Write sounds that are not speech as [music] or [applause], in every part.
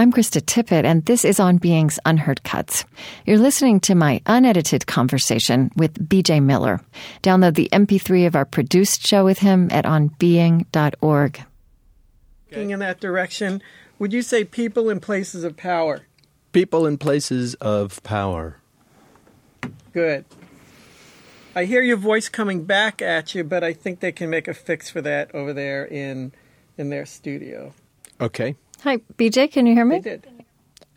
I'm Krista Tippett, and this is On Being's Unheard Cuts. You're listening to my unedited conversation with BJ Miller. Download the MP3 of our produced show with him at onbeing.org. Looking in that direction, would you say people in places of power? People in places of power. Good. I hear your voice coming back at you, but I think they can make a fix for that over there in in their studio. Okay. Hi, BJ, can you hear They me? did.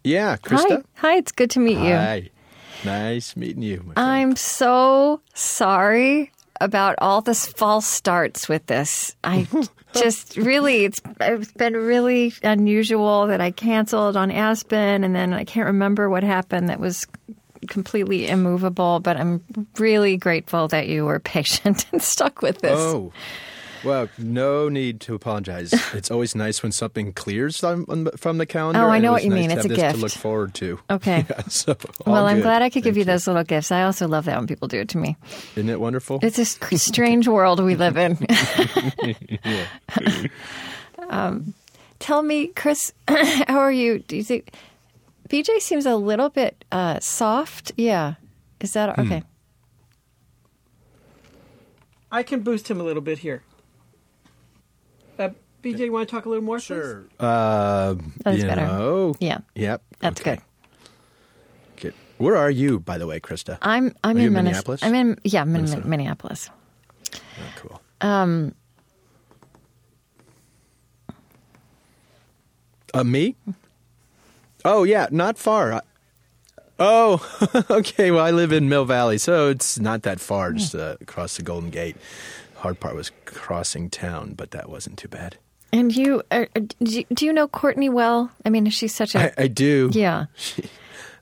Yeah, Krista. Hi. Hi, it's good to meet you. Hi. Nice meeting you. I'm so sorry about all this false starts with this. I [laughs] just really, it's, it's been really unusual that I canceled on Aspen and then I can't remember what happened that was completely immovable, but I'm really grateful that you were [laughs] patient and stuck with this. Oh. Well, no need to apologize. [laughs] It's always nice when something clears on, on, from the calendar. Oh, I know what you nice mean. It's a gift. to look forward to. Okay. [laughs] Yeah, so, all well, I'm good. glad I could give Thank you those little gifts. I also love that when people do it to me. Isn't it wonderful? It's a strange [laughs] world we live in. um, tell me, Chris, [coughs] how are you? Do you think BJ seems a little bit uh, soft? Yeah, is that Hmm. okay? I can boost him a little bit here. BJ, you want to talk a little more? please? Sure. Uh, That's you better. know. Yeah, Yep. that's okay. good. Good. Where are you, by the way, Krista? I'm I'm Are you in in Minnes- Minneapolis? I'm in yeah, I'm in Minnesota. Minneapolis. Oh, cool. Um, Uh, me? Oh yeah, not far. I- Oh, [laughs] okay. Well, I live in Mill Valley, so it's not that far. Just uh, across the Golden Gate. Hard part was crossing town, but that wasn't too bad. And you, are, do you do you know Courtney well? I mean, she's such a I, I do. yeah. She,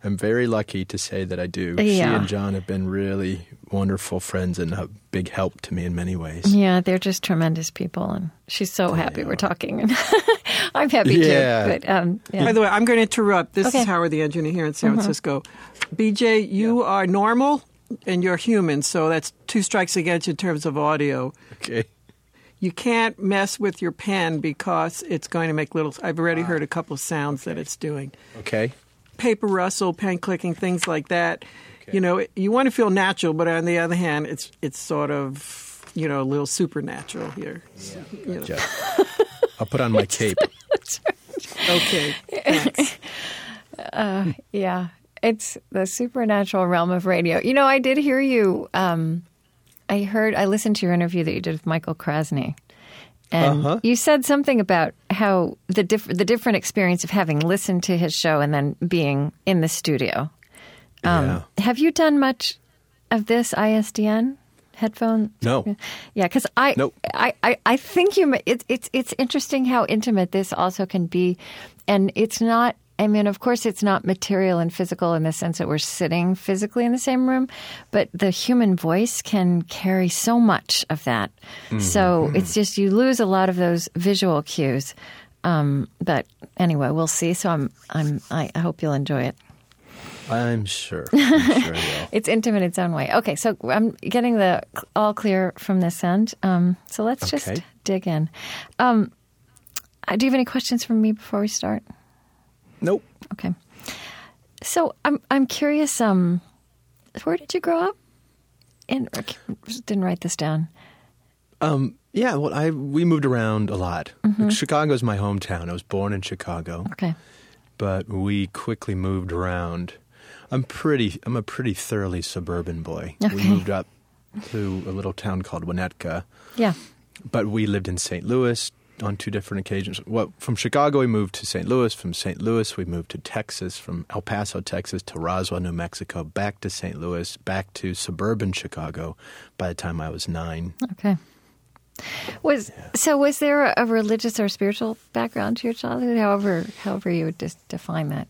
I'm very lucky to say that I do. Yeah. She and John have been really wonderful friends and a big help to me in many ways. Yeah, they're just tremendous people, and she's so happy we're talking, [laughs] I'm happy Yeah. too. But um, yeah. By the way, I'm going to interrupt. This Okay. is Howard, the engineer here in San mm-hmm. Francisco. BJ, you are normal and you're human, so that's two strikes against you in terms of audio. Okay. You can't mess with your pen because it's going to make little. I've already heard a couple of sounds that it's doing. Okay. Paper rustle, pen clicking, things like that. Okay. You know, you want to feel natural, but on the other hand, it's it's sort of you know a little supernatural here. You know. I'll put on my [laughs] cape. [laughs] Okay. thanks. [laughs] yeah, it's the supernatural realm of radio. You know, I did hear you. Um, I heard, I listened to your interview that you did with Michael Krasny. And Uh-huh. you said something about how the diff- the different experience of having listened to his show and then being in the studio. Um, yeah. Have you done much of this ISDN headphone? No. Yeah, because I, Nope. I, I, I think you. It's it's it's interesting how intimate this also can be, and it's not. I mean, of course, it's not material and physical in the sense that we're sitting physically in the same room, but the human voice can carry so much of that. So it's just you lose a lot of those visual cues. Um, but anyway, we'll see. So I'm I'm I I hope you'll enjoy it. I'm sure. [laughs] I'm sure will. It's intimate in its own way. Okay, so I'm getting the all clear from this end. Um, so let's just dig in. Um, uh, do you have any questions for me before we start? Nope. Okay. So I'm I'm curious. Um, where did you grow up? And didn't write this down. Um, yeah, well, I we moved around a lot. Chicago's my hometown. I was born in Chicago, Okay. but we quickly moved around. I'm pretty. I'm a pretty thoroughly suburban boy. Okay. We moved up to a little town called Winnetka, Yeah. but we lived in St. Louis on two different occasions. Well, from Chicago we moved to St. Louis. From St. Louis we moved to Texas. From El Paso, Texas to Roswell, New Mexico. Back to St. Louis. Back to suburban Chicago. By the time I was nine. Okay. Was so? Was there a, religious or spiritual background to your childhood? However, however you would just define that.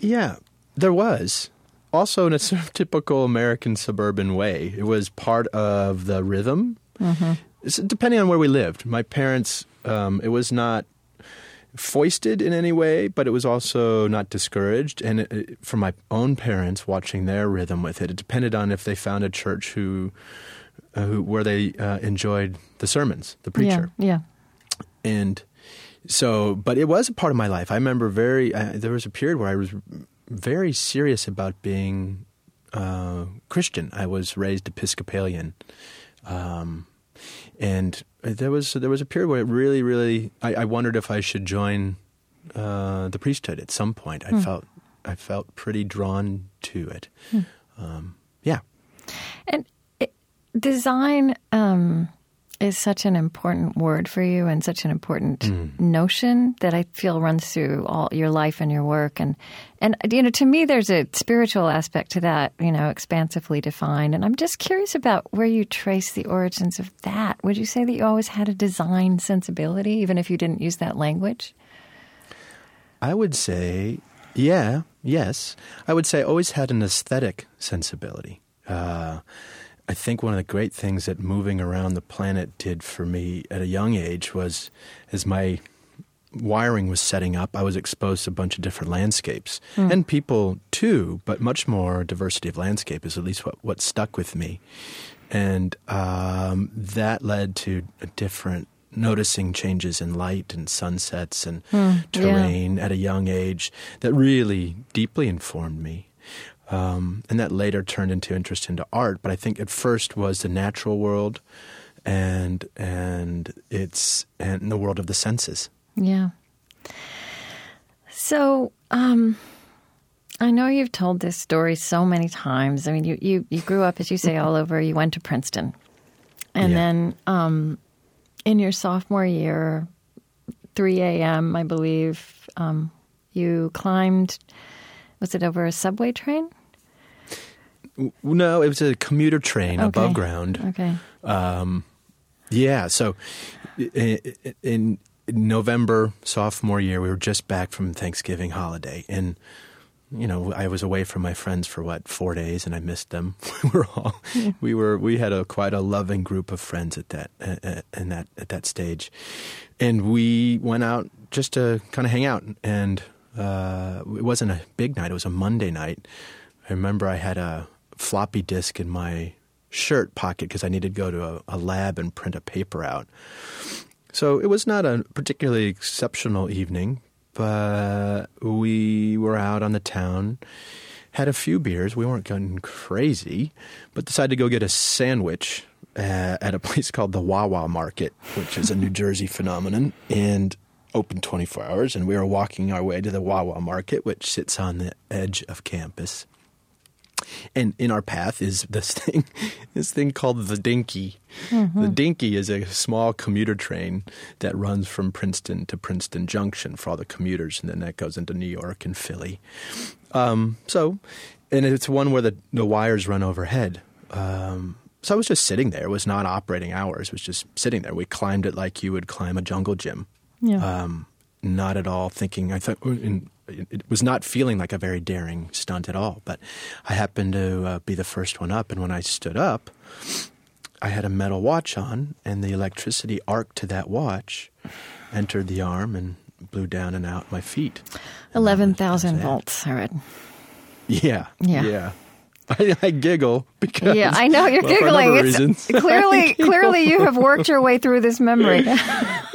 Yeah, there was. Also, in a [laughs] sort of typical American suburban way, it was part of the rhythm. Mm-hmm. It's- depending on where we lived, my parents, um, it was not foisted in any way, but it was also not discouraged. And it, it, for my own parents, watching their rhythm with it, it depended on if they found a church who, uh, who where they uh, enjoyed the sermons, the preacher Yeah. Yeah. and so, but it was a part of my life. I remember very. Uh, there was a period where I was very serious about being uh, Christian. I was raised Episcopalian, um, and there was there was a period where it really, really. I, I wondered if I should join uh, the priesthood at some point. I felt I felt pretty drawn to it. Um, yeah. And it, design um, is such an important word for you and such an important notion that I feel runs through all your life and your work. And, and, you know, to me, there's a spiritual aspect to that, you know, expansively defined. And I'm just curious about where you trace the origins of that. Would you say that you always had a design sensibility, even if you didn't use that language? I would say, yeah, yes. I would say I always had an aesthetic sensibility. Uh, I think one of the great things that moving around the planet did for me at a young age was as my wiring was setting up, I was exposed to a bunch of different landscapes and people too, but much more diversity of landscape is at least what, what stuck with me. And um, that led to a different noticing changes in light and sunsets and terrain at a young age that really deeply informed me. Um, and that later turned into interest into art. But I think at first was the natural world, and and it's and the world of the senses. Yeah. So, um, I know you've told this story so many times. I mean, you, you, you grew up, as you say, all over. You went to Princeton. And Yeah. then um, in your sophomore year, 3 a.m., I believe, um, you climbed, was it over a subway train? No, it was a commuter train above ground. Okay. Um, yeah, so i- i- in November sophomore year, we were just back from Thanksgiving holiday, and you know, I was away from my friends for what four days, and I missed them. [laughs] we were all we were we had a quite a loving group of friends at that uh, in that at that stage, and we went out just to kind of hang out, and uh, it wasn't a big night; it was a Monday night. I remember I had a floppy disk in my shirt pocket because I needed to go to a, a lab and print a paper out. So it was not a particularly exceptional evening, but we were out on the town, had a few beers. We weren't going crazy, but decided to go get a sandwich uh, at a [laughs] place called the Wawa Market, which is a New Jersey phenomenon and open 24 hours. And we were walking our way to the Wawa Market, which sits on the edge of campus. And in our path is this [laughs] thing, this thing called the Dinky. The Dinky is a small commuter train that runs from Princeton to Princeton Junction for all the commuters, and then that goes into New York and Philly. Um, so, and it's one where the, the wires run overhead. Um, so I was just sitting there. It was not operating hours. It was just sitting there. We climbed it like you would climb a jungle gym Yeah. um, not at all thinking. I thought in, it was not feeling like a very daring stunt at all. But I happened to uh, be the first one up, and when I stood up, I had a metal watch on, and the electricity arc to that watch entered the arm and blew down and out my feet. And that was- 11,000 that was it. volts, I read. Yeah, Yeah. yeah. [laughs] I, I giggle because Yeah, I know you're [laughs] well, for a number giggling. reasons. [laughs] clearly, clearly, you have worked your way through this memory.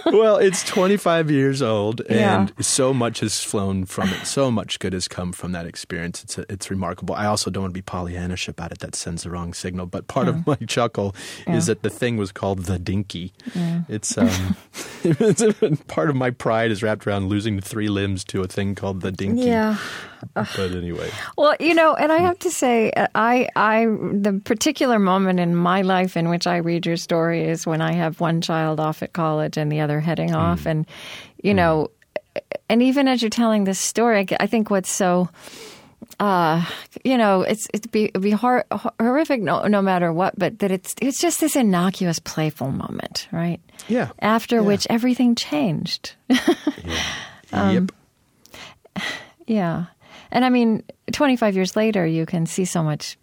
Well, it's 25 years old, and Yeah. so much has flown from it. So much good has come from that experience. It's it's remarkable. I also don't want to be Pollyannish about it. That sends the wrong signal. But part of my chuckle is that the thing was called the Dinky. It's um, [laughs] part of my pride is wrapped around losing three limbs to a thing called the Dinky. Yeah. But anyway, Well, you know, and I have to say, I, I, the particular moment in my life in which I read your story is when I have one child off at college and the other heading off, and you know, and even as you're telling this story, I think what's so, uh, you know, it's it'd be it'd be hor- horrific no, no matter what, but that it's it's just this innocuous, playful moment, right? yeah. After Yeah. which everything changed. [laughs] yep. Yeah. And I mean, 25 years later, you can see so much.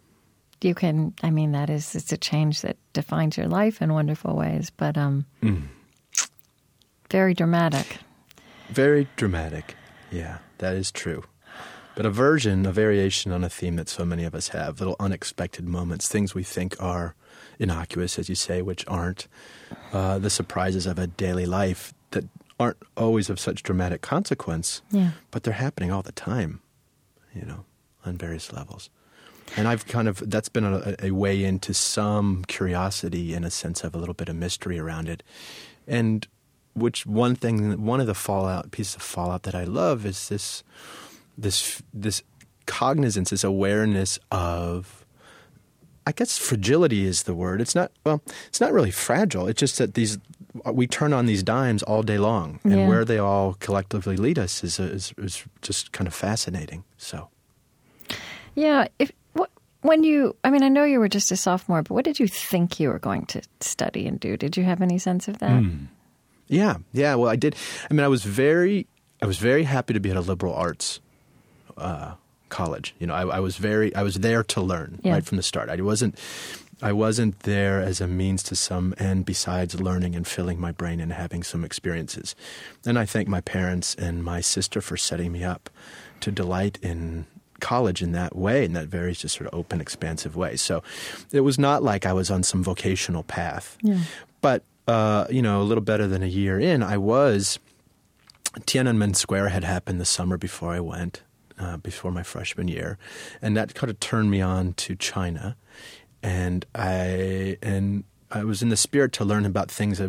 You can, I mean, that is, it's a change that defines your life in wonderful ways, but um, very dramatic. Very dramatic. Yeah, that is true. But a version, a variation on a theme that so many of us have little unexpected moments, things we think are innocuous, as you say, which aren't. Uh, the surprises of a daily life that aren't always of such dramatic consequence, Yeah. but they're happening all the time, you know, on various levels. And I've kind of, that's been a, a way into some curiosity and a sense of a little bit of mystery around it. And which one thing, one of the fallout, pieces of fallout that I love is this, this, this cognizance, this awareness of, I guess fragility is the word. It's not, well, it's not really fragile. It's just that these, we turn on these dimes all day long. And Yeah. where they all collectively lead us is, is, is just kind of fascinating. So. Yeah. If when you, I mean, I know you were just a sophomore, but what did you think you were going to study and do? Did you have any sense of that? Hmm. Yeah, yeah. Well, I did. I mean, I was very, I was very happy to be at a liberal arts uh, college. You know, I, I was very, I was there to learn Yeah. right from the start. I wasn't, I wasn't there as a means to some end besides learning and filling my brain and having some experiences. And I thank my parents and my sister for setting me up to delight in college in that way, in that very just sort of open, expansive way. So it was not like I was on some vocational path. Yeah. But uh, you know, a little better than a year in, I was. Tiananmen Square had happened the summer before I went, uh, before my freshman year, and that kind of turned me on to China, and I and I was in the spirit to learn about things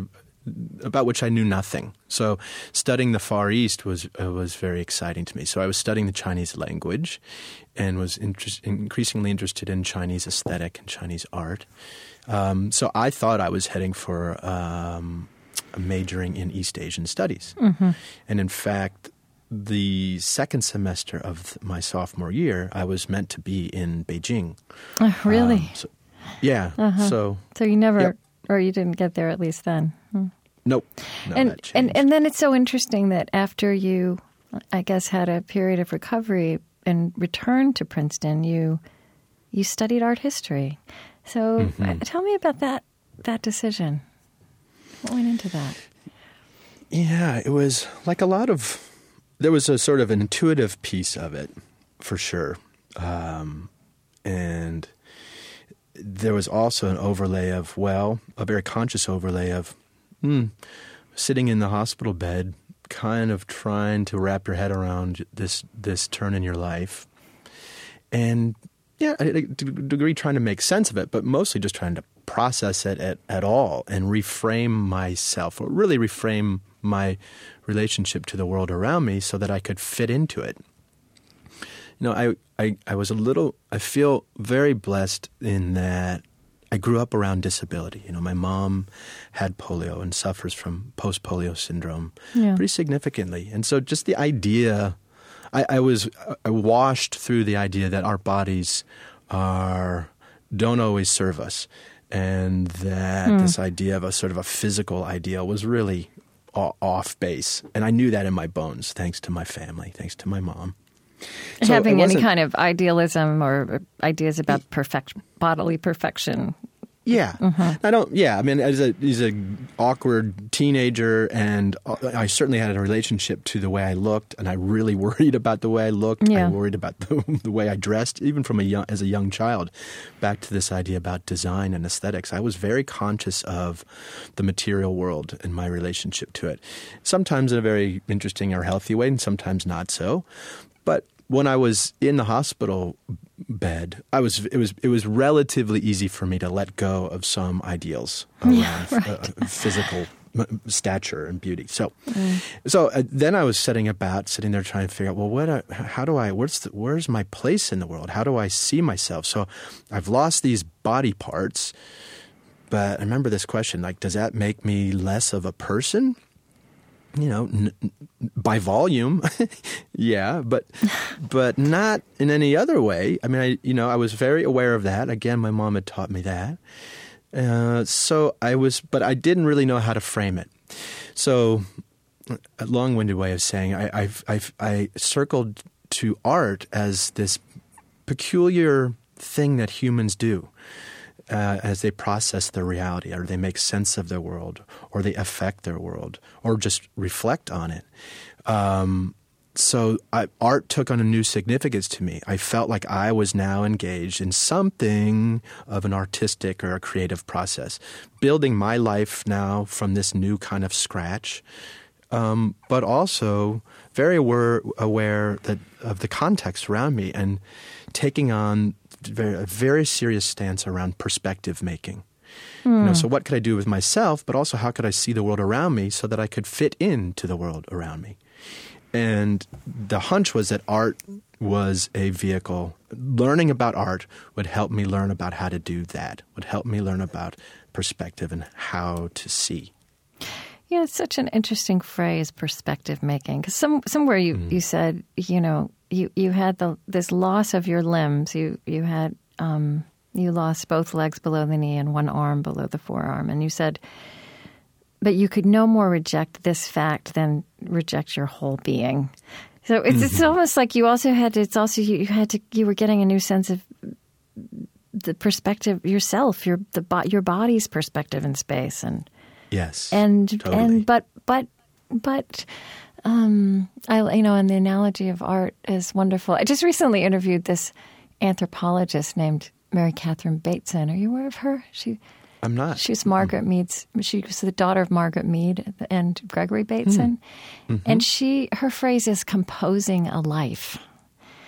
about which I knew nothing. So studying the Far East was uh, was very exciting to me. So I was studying the Chinese language, and was increasingly interested in Chinese aesthetic and Chinese art. Um, so I thought I was heading for um, majoring in East Asian studies, and in fact. The second semester of my sophomore year, I was meant to be in Beijing. Oh, really? Um, so, yeah. So so you never, yep. or you didn't get there at least then. Hmm. Nope. No, and and and then it's so interesting that after you, I guess, had a period of recovery and returned to Princeton, you you studied art history. So Mm-hmm. uh, tell me about that that decision. What went into that? yeah, it was like a lot of. There was a sort of an intuitive piece of it, for sure, um, and there was also an overlay of well, a very conscious overlay of hmm, sitting in the hospital bed, kind of trying to wrap your head around this this turn in your life, and yeah, to a degree trying to make sense of it, but mostly just trying to process it at, at all and reframe myself, or really reframe my relationship to the world around me so that I could fit into it. You know, I, I, I was a little, I feel very blessed in that I grew up around disability. You know, my mom had polio and suffers from post polio syndrome Yeah. pretty significantly. And so just the idea, I, I was uh, washed through the idea that our bodies are, don't always serve us. And that this idea of a sort of a physical ideal was really off base. And I knew that in my bones, thanks to my family, thanks to my mom. So Having any kind of idealism or ideas about perfect bodily perfection. Yeah, Mm-hmm. I don't. Yeah, I mean, as a as a awkward teenager, and uh, I certainly had a relationship to the way I looked, and I really [laughs] worried about the way I looked. Yeah. I worried about the, [laughs] the way I dressed, even from a young as a young child. Back to this idea about design and aesthetics, I was very conscious of the material world and my relationship to it. Sometimes in a very interesting or healthy way, and sometimes not so. But when I was in the hospital bed, I was it was it was relatively easy for me to let go of some ideals [laughs] around uh, physical stature and beauty. So, so uh, then I was setting about sitting there trying to figure out well, what uh, how do I where's the, where's my place in the world? How do I see myself? So, I've lost these body parts. But I remember this question like, does that make me less of a person? You know, n- by volume, [laughs] yeah, but [laughs] but not in any other way. I mean, I you know, I was very aware of that. Again, my mom had taught me that. Uh, so I was, but I didn't really know how to frame it. So, a long-winded way of saying, I I've, I've, I circled to art as this peculiar thing that humans do uh, as they process their reality, or they make sense of their world, or they affect their world, or just reflect on it. Um, so I, art took on a new significance to me. I felt like I was now engaged in something of an artistic or a creative process, building my life now from this new kind of scratch. um, but also very aware, aware that of the context around me and taking on very, a very serious stance around perspective making. You know, hmm. so what could I do with myself, but also how could I see the world around me so that I could fit into the world around me? And the hunch was that art was a vehicle. Learning about art would help me learn about how to do that, would help me learn about perspective and how to see. Yeah, it's such an interesting phrase, perspective making. Because some, somewhere you, hmm. you said, you know, you, you had the this loss of your limbs. You you had um, you lost both legs below the knee and one arm below the forearm, and you said, but you could no more reject this fact than reject your whole being. So it's it's almost like you also had to. It's also you, you had to. You were getting a new sense of the perspective yourself, your the your body's perspective in space, and Yes. and totally. and but but but um i you know and the analogy of art is wonderful. I just recently interviewed this anthropologist named mary catherine bateson. Are you aware of her? She I'm not. she was margaret mead's she was the daughter of margaret mead and gregory bateson. And she her phrase is composing a life.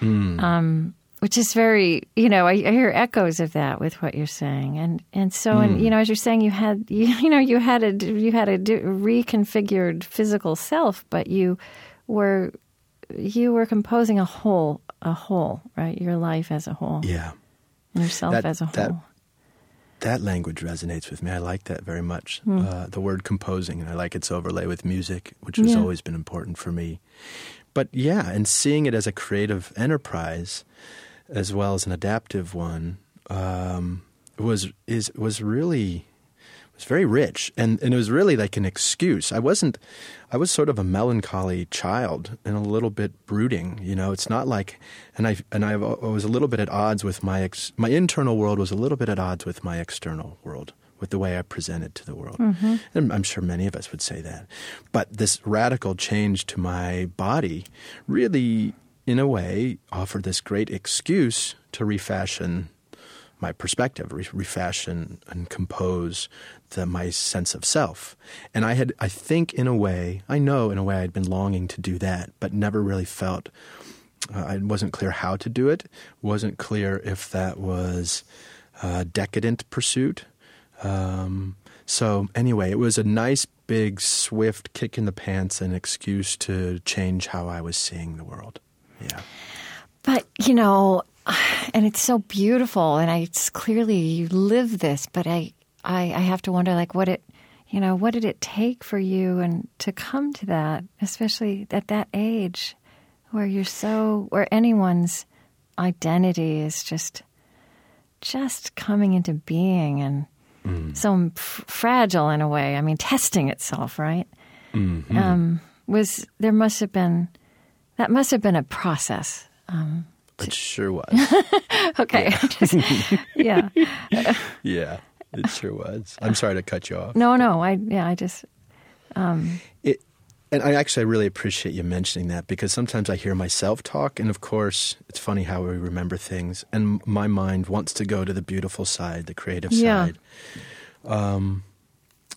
Um which is very, you know, I, I hear echoes of that with what you're saying, and and so, and you know, as you're saying, you had, [laughs] you, you know, you had a you had a reconfigured physical self, but you were you were composing a whole, a whole, right? Your life as a whole, yeah. yourself That- as a whole. that- That language resonates with me. I like that very much. Hmm. Uh, the word composing, and I like its overlay with music, which has Yeah. always been important for me. But yeah, and seeing it as a creative enterprise, as well as an adaptive one, um, was is was really was very rich, and and it was really like an excuse. I wasn't. I was sort of a melancholy child and a little bit brooding. You know, it's not like, and I and I was a little bit at odds with my ex, my internal world was a little bit at odds with my external world, with the way I presented to the world. And I'm sure many of us would say that. But this radical change to my body really, in a way, offered this great excuse to refashion my perspective, re- refashion and compose the, my sense of self. And I had, I think, in a way, I know in a way I'd been longing to do that, but never really felt. Uh, I wasn't clear how to do it. wasn't clear if that was a decadent pursuit. Um, so anyway, it was a nice, big, swift kick in the pants, and excuse to change how I was seeing the world. Yeah. But you know, and it's so beautiful, and I it's clearly you live this. But I, I, I have to wonder, like, what it, you know, what did it take for you and to come to that, especially at that age, where you're so, where anyone's identity is just, just coming into being and so f- fragile in a way. I mean, testing itself, right? Um, was there must have been that must have been a process. Um, it sure was. [laughs] Okay. Just- yeah. [laughs] yeah, it sure was. I'm sorry to cut you off. No, no. I yeah. I just um, It, and I actually I really appreciate you mentioning that because sometimes I hear myself talk, and of course, it's funny how we remember things, and my mind wants to go to the beautiful side, the creative Yeah. side. Um,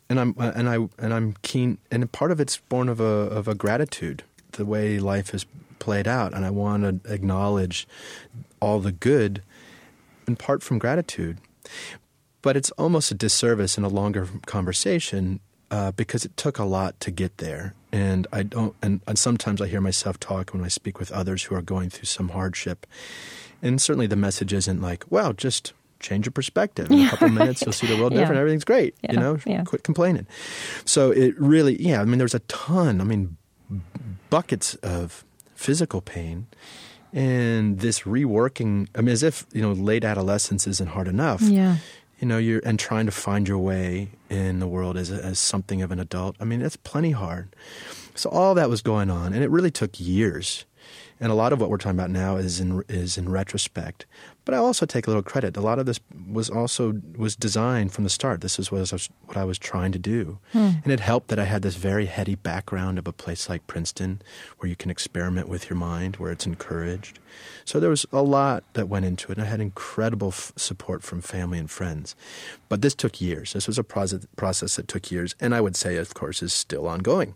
and I'm uh, and I and I'm keen, and part of it's born of a of a gratitude, the way life has played out, and I want to acknowledge all the good, in part from gratitude. But it's almost a disservice in a longer conversation uh, because it took a lot to get there. And I don't, and, and sometimes I hear myself talk when I speak with others who are going through some hardship. And certainly the message isn't like, well, just change your perspective. In a couple of [laughs] minutes, you'll see the world Yeah. different. Everything's great. Yeah, You know, yeah. quit complaining. So it really, yeah, I mean, there's a ton, I mean, buckets of physical pain. And this reworking, I mean, as if, you know, late adolescence isn't hard enough yeah. you know you're and trying to find your way in the world as as something of an adult i mean that's plenty hard so all that was going on and it really took years and a lot of what we're talking about now is in is in retrospect. But i also take a little credit. A lot of this was also was designed from the start. This is what I was, what I was trying to do. Hmm. And it helped that i had this very heady background of a place like princeton where you can experiment with your mind where it's encouraged. So there was a lot that went into it, and I had incredible f- support from family and friends. But this took years. This was a process, process that took years, and I would say, of course, is still ongoing.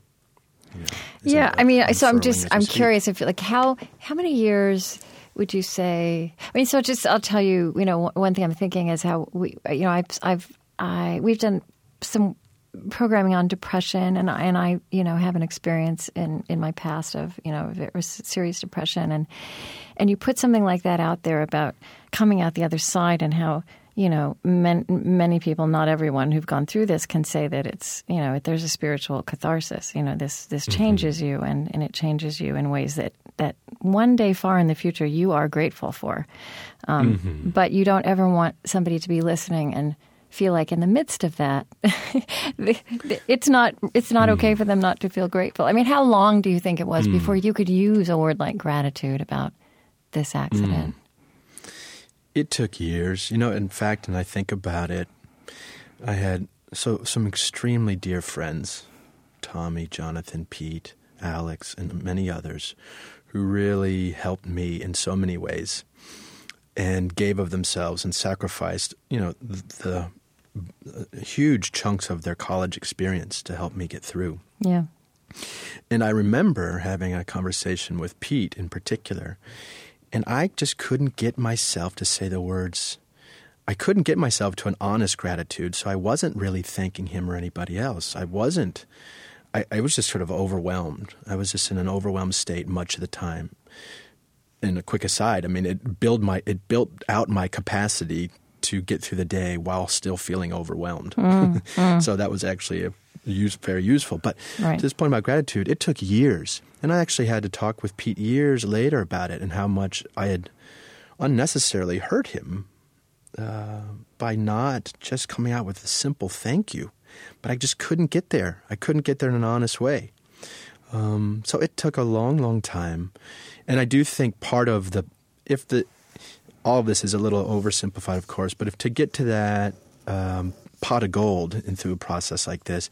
You know, isn't Yeah, I mean, so I'm just I'm curious if like how how many years would you say? I mean, so just I'll tell you, you know, one thing I'm thinking is how we, you know, I've I've I we've done some programming on depression, and I, and I you know have an experience in in my past of you know very serious depression, and and you put something like that out there about coming out the other side and how you know men, many people not everyone who've gone through this can say that it's you know there's a spiritual catharsis. You know this this mm-hmm. changes you and and it changes you in ways that that one day far in the future you are grateful for. Um, mm-hmm. but you don't ever want somebody to be listening and feel like in the midst of that [laughs] it's not it's not okay mm-hmm. for them not to feel grateful. I mean how long do you think it was mm. before you could use a word like gratitude about this accident mm. It took years, you know. In fact, and I think about it, I had so some extremely dear friends, Tommy, Jonathan, Pete, Alex, and many others, who really helped me in so many ways, and gave of themselves and sacrificed, you know, the, the huge chunks of their college experience to help me get through. yeah And I remember having a conversation with Pete in particular, and I just couldn't get myself to say the words. I couldn't get myself to an honest gratitude, so I wasn't really thanking him or anybody else. I wasn't. I, I was just sort of overwhelmed. I was just in an overwhelmed state much of the time. And a quick aside, I mean, it built my it built out my capacity to get through the day while still feeling overwhelmed. Mm, [laughs] mm. so that was actually a use, very useful. But Right. to this point about gratitude, it took years, and I actually had to talk with Pete years later about it and how much I had unnecessarily hurt him uh, by not just coming out with a simple thank you. But I just couldn't get there. I couldn't get there in an honest way. Um, so it took a long, long time, and I do think part of the if the all of this is a little oversimplified, of course, but if to get to that um, pot of gold and through a process like this,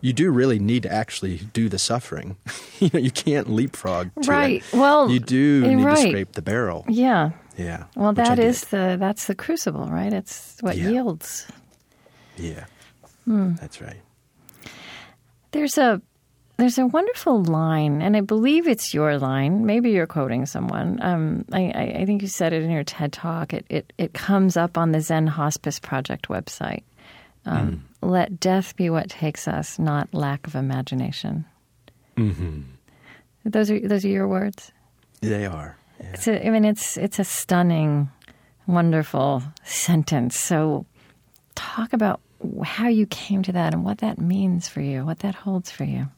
you do really need to actually do the suffering. [laughs] you know, you can't leapfrog to Right. it. Well, you do eh, need right. to scrape the barrel. yeah Yeah. well that is the that's the crucible right it's what Yeah. yields Yeah. Hmm. That's right. There's a there's a wonderful line, and I believe it's your line. Maybe you're quoting someone. Um, I, I, I think you said it in your TED talk. It, it it comes up on the Zen Hospice Project website. Um, Let death be what takes us, not lack of imagination. Mm-hmm. Those are those are your words. They are. Yeah. It's a, I mean, it's it's a stunning, wonderful sentence. So, talk about how you came to that and what that means for you, what that holds for you.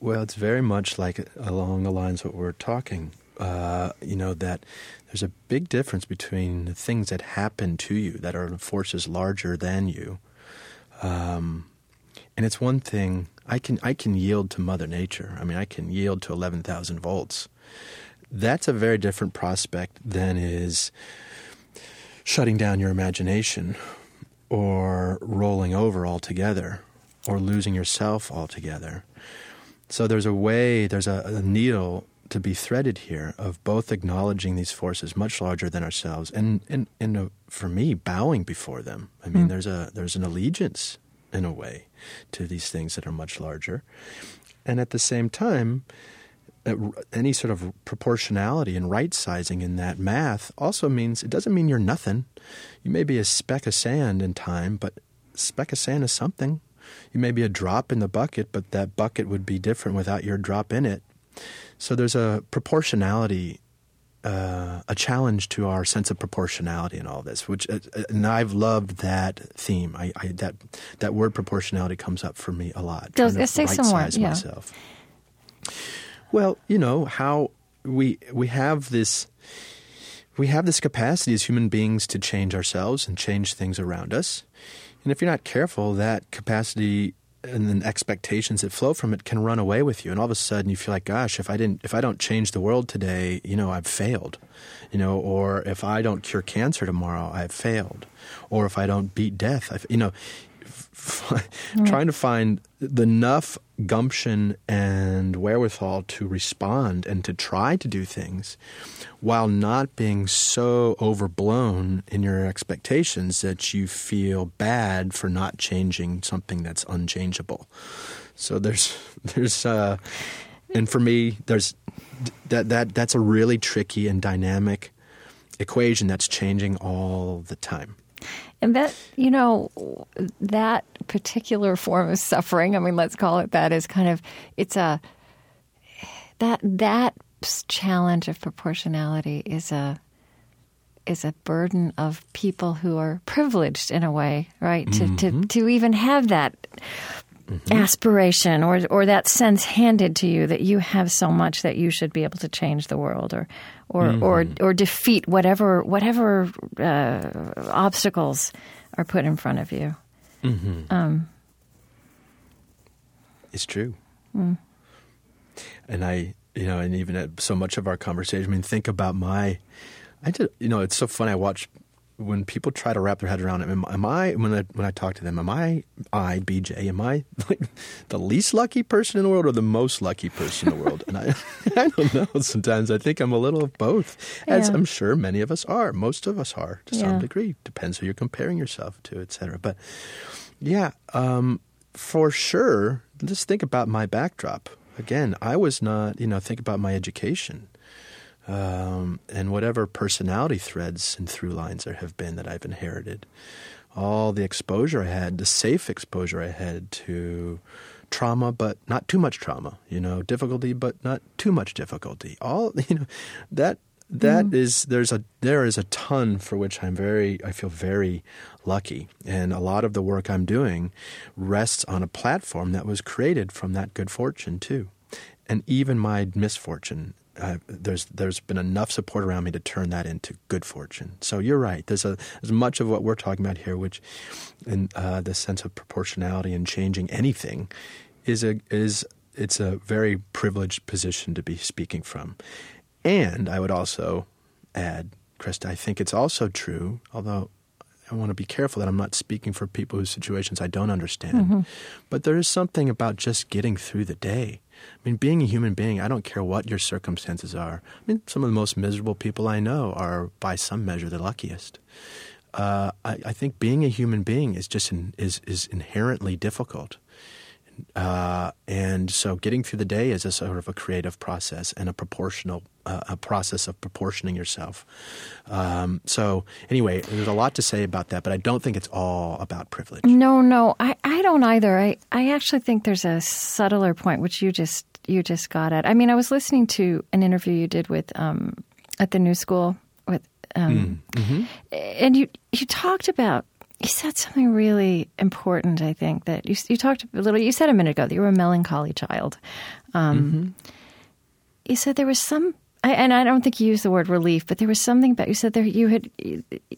Well, it's very much like along the lines of what we're talking. Uh, you know that there's a big difference between the things that happen to you that are forces larger than you, um, and it's one thing I can I can yield to Mother Nature. I mean, I can yield to eleven thousand volts. That's a very different prospect than is shutting down your imagination or rolling over altogether or losing yourself altogether. So there's a way, there's a, a needle to be threaded here of both acknowledging these forces much larger than ourselves and, and, and uh, for me, bowing before them. I mean, there's, a, there's an allegiance in a way to these things that are much larger. And at the same time, uh, any sort of proportionality and right sizing in that math also means it doesn't mean you're nothing. You may be a speck of sand in time, but a speck of sand is something. You may be a drop in the bucket, but that bucket would be different without your drop in it. So there's a proportionality, uh, a challenge to our sense of proportionality in all this. Which, uh, uh, and I've loved that theme. I, I that that word proportionality comes up for me a lot. Does- to say some more, yeah. myself. Well, you know how we we have this we have this capacity as human beings to change ourselves and change things around us. And if you're not careful, that capacity and then expectations that flow from it can run away with you. And all of a sudden you feel like, gosh, if I didn't if I don't change the world today, you know, I've failed. You know, or if I don't cure cancer tomorrow, I've failed. Or if I don't beat death, I've you know, [laughs] trying to find enough gumption and wherewithal to respond and to try to do things while not being so overblown in your expectations that you feel bad for not changing something that's unchangeable. So there's [laughs] there's uh, and for me there's that that that's a really tricky and dynamic equation that's changing all the time. And that, you know, that particular form of suffering, I mean, let's call it that, is kind of, it's a, that, that challenge of proportionality is a, is a burden of people who are privileged in a way, right? Mm-hmm. To, to, to even have that mm-hmm. aspiration or, or that sense handed to you that you have so much that you should be able to change the world or, or, mm-hmm. or, or defeat whatever, whatever uh, obstacles are put in front of you. Mm-hmm. Um, it's true. Mm. And I, you know, and even at so much of our conversation, I mean, think about my I did. You know, it's so funny. I watch when people try to wrap their head around it. Am, am I when I when I talk to them? Am I I BJ? Am I like the least lucky person in the world or the most lucky person in the world? And I [laughs] I don't know. Sometimes I think I'm a little of both, as yeah. I'm sure many of us are. Most of us are to yeah. some degree. Depends who you're comparing yourself to, etc. But yeah, um, for sure. Just think about my backdrop. Again, I was not. You know, think about my education um, and whatever personality threads and through lines there have been that I've inherited. All the exposure I had, the safe exposure I had to trauma, but not too much trauma. You know, difficulty, but not too much difficulty. All [laughs] you know, that that mm. is there's a there is a ton for which I'm very I feel very lucky, and a lot of the work I'm doing rests on a platform that was created from that good fortune too, and even my misfortune uh, there's there's been enough support around me to turn that into good fortune. So you're right. There's a there's much of what we're talking about here, which in uh, the sense of proportionality and changing anything, is a is it's a very privileged position to be speaking from. And I would also add, Krista, I think it's also true, although I want to be careful that I'm not speaking for people whose situations I don't understand. Mm-hmm. But there is something about just getting through the day I mean, being a human being, I don't care what your circumstances are. I mean, some of the most miserable people I know are, by some measure, the luckiest. Uh, I, I, think being a human being is just in, is is inherently difficult. Uh, and so getting through the day is a sort of a creative process and a proportional a process of proportioning yourself. Um, so anyway, there's a lot to say about that, but I don't think it's all about privilege. No, no, I, I don't either. I, I actually think there's a subtler point which you just you just got at. I mean, I was listening to an interview you did with um, at the New School with, um, mm, mm-hmm. and you you talked about you said something really important. I think that you you talked a little. You said a minute ago that you were a melancholy child. Um, mm-hmm. You said there was some, I, and I don't think you used the word relief, but there was something about you said there you had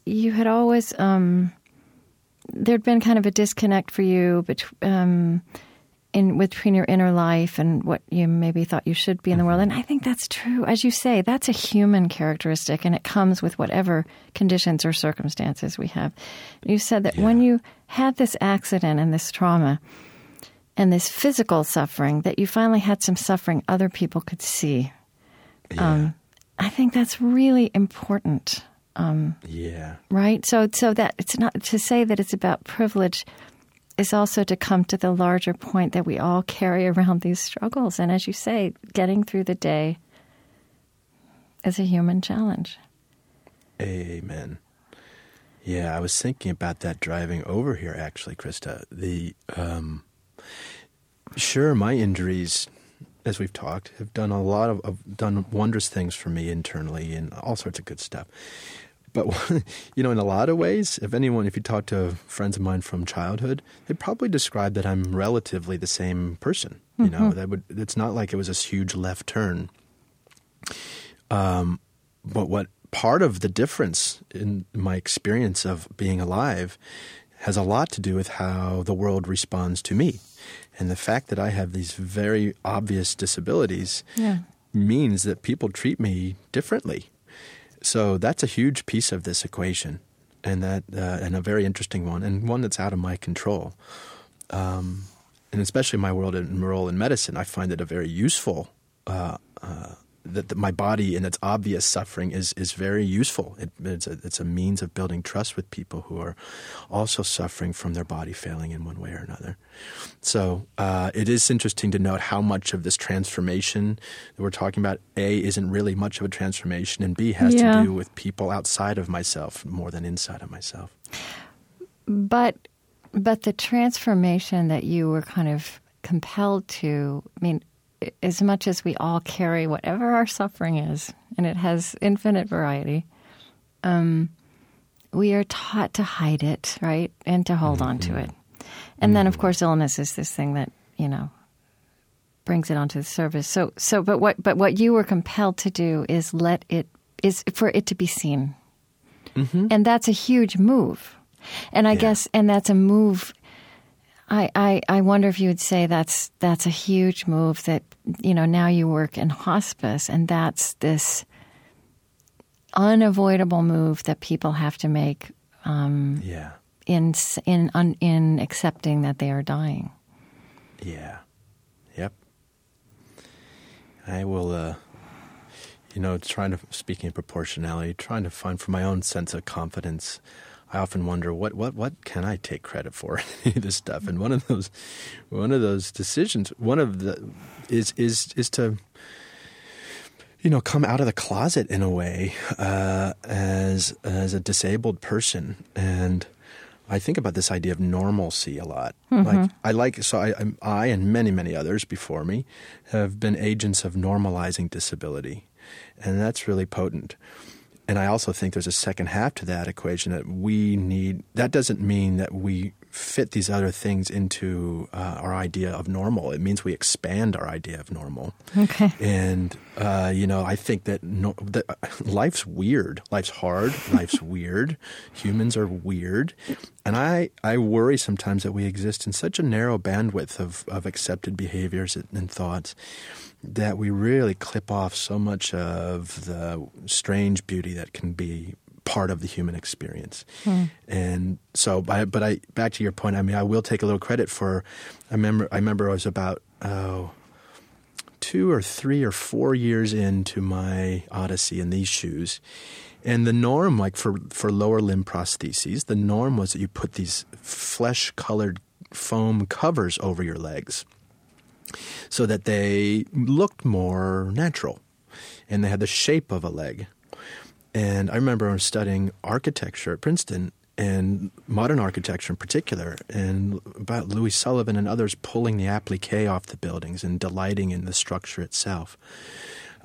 you had always um, there'd been kind of a disconnect for you between. Um, in between your inner life and what you maybe thought you should be in the world. And I think that's true. As you say, that's a human characteristic and it comes with whatever conditions or circumstances we have. You said that yeah. when you had this accident and this trauma and this physical suffering, that you finally had some suffering other people could see. Yeah. Um, I think that's really important. Um, yeah. Right. So, so that it's not to say that it's about privilege is also to come to the larger point that we all carry around these struggles. And as you say, getting through the day is a human challenge. Amen. Yeah, I was thinking about that driving over here, actually, Krista. The um, sure, my injuries, as we've talked, have done a lot of, done wondrous things for me internally and all sorts of good stuff. But [laughs] you know, in a lot of ways, if anyone, if you talk to friends of mine from childhood, they'd probably describe that I'm relatively the same person. You mm-hmm. know, that would it's not like it was this huge left turn. Um, but what part of the difference in my experience of being alive has a lot to do with how the world responds to me. And the fact that I have these very obvious disabilities yeah. means that people treat me differently. So that's a huge piece of this equation, and that uh, and a very interesting one, and one that's out of my control. Um, and especially in my world and role in medicine, I find it a very useful uh, uh, that the, my body and its obvious suffering is is very useful. It, it's a, it's a means of building trust with people who are also suffering from their body failing in one way or another. So uh, it is interesting to note how much of this transformation that we're talking about a isn't really much of a transformation, and b has Yeah. to do with people outside of myself more than inside of myself. But but the transformation that you were kind of compelled to, I mean, as much as we all carry whatever our suffering is, and it has infinite variety, um, we are taught to hide it, right, and to hold on to mm-hmm. it. And then, of mm-hmm. course, illness is this thing that you know brings it onto the surface. So, so, but what, but what you were compelled to do is let it is for it to be seen, mm-hmm. and that's a huge move. And I Yeah. guess, and that's a move. I, I, I wonder if you would say that's that's a huge move that you know now you work in hospice and that's this unavoidable move that people have to make Yeah. in in un, in accepting that they are dying. Yeah. Yep. I will, uh, you know, trying to, speaking of proportionality, trying to find for my own sense of confidence, I often wonder what, what, what can I take credit for [laughs] this stuff? And one of those, one of those decisions, one of the, is, is, is to, you know, come out of the closet in a way uh, as as a disabled person, and I think about this idea of normalcy a lot. Like I like so I, I and many many others before me have been agents of normalizing disability, and that's really potent. And I also think there's a second half to that equation that we need. That doesn't mean that we fit these other things into uh, our idea of normal. It means we expand our idea of normal. Okay. And uh, you know, I think that, no, that uh, life's weird. Life's hard. Life's [laughs] weird. Humans are weird, and I I worry sometimes that we exist in such a narrow bandwidth of of accepted behaviors and thoughts that we really clip off so much of the strange beauty that can be part of the human experience. Hmm. And so, I, but I back to your point. I mean, I will take a little credit for. I remember. I remember I was about oh two or three or four years into my odyssey in these shoes. And the norm, like for, for lower limb prostheses, the norm was that you put these flesh colored foam covers over your legs so that they looked more natural and they had the shape of a leg. And I remember I was studying architecture at Princeton and modern architecture in particular, and about Louis Sullivan and others pulling the applique off the buildings and delighting in the structure itself.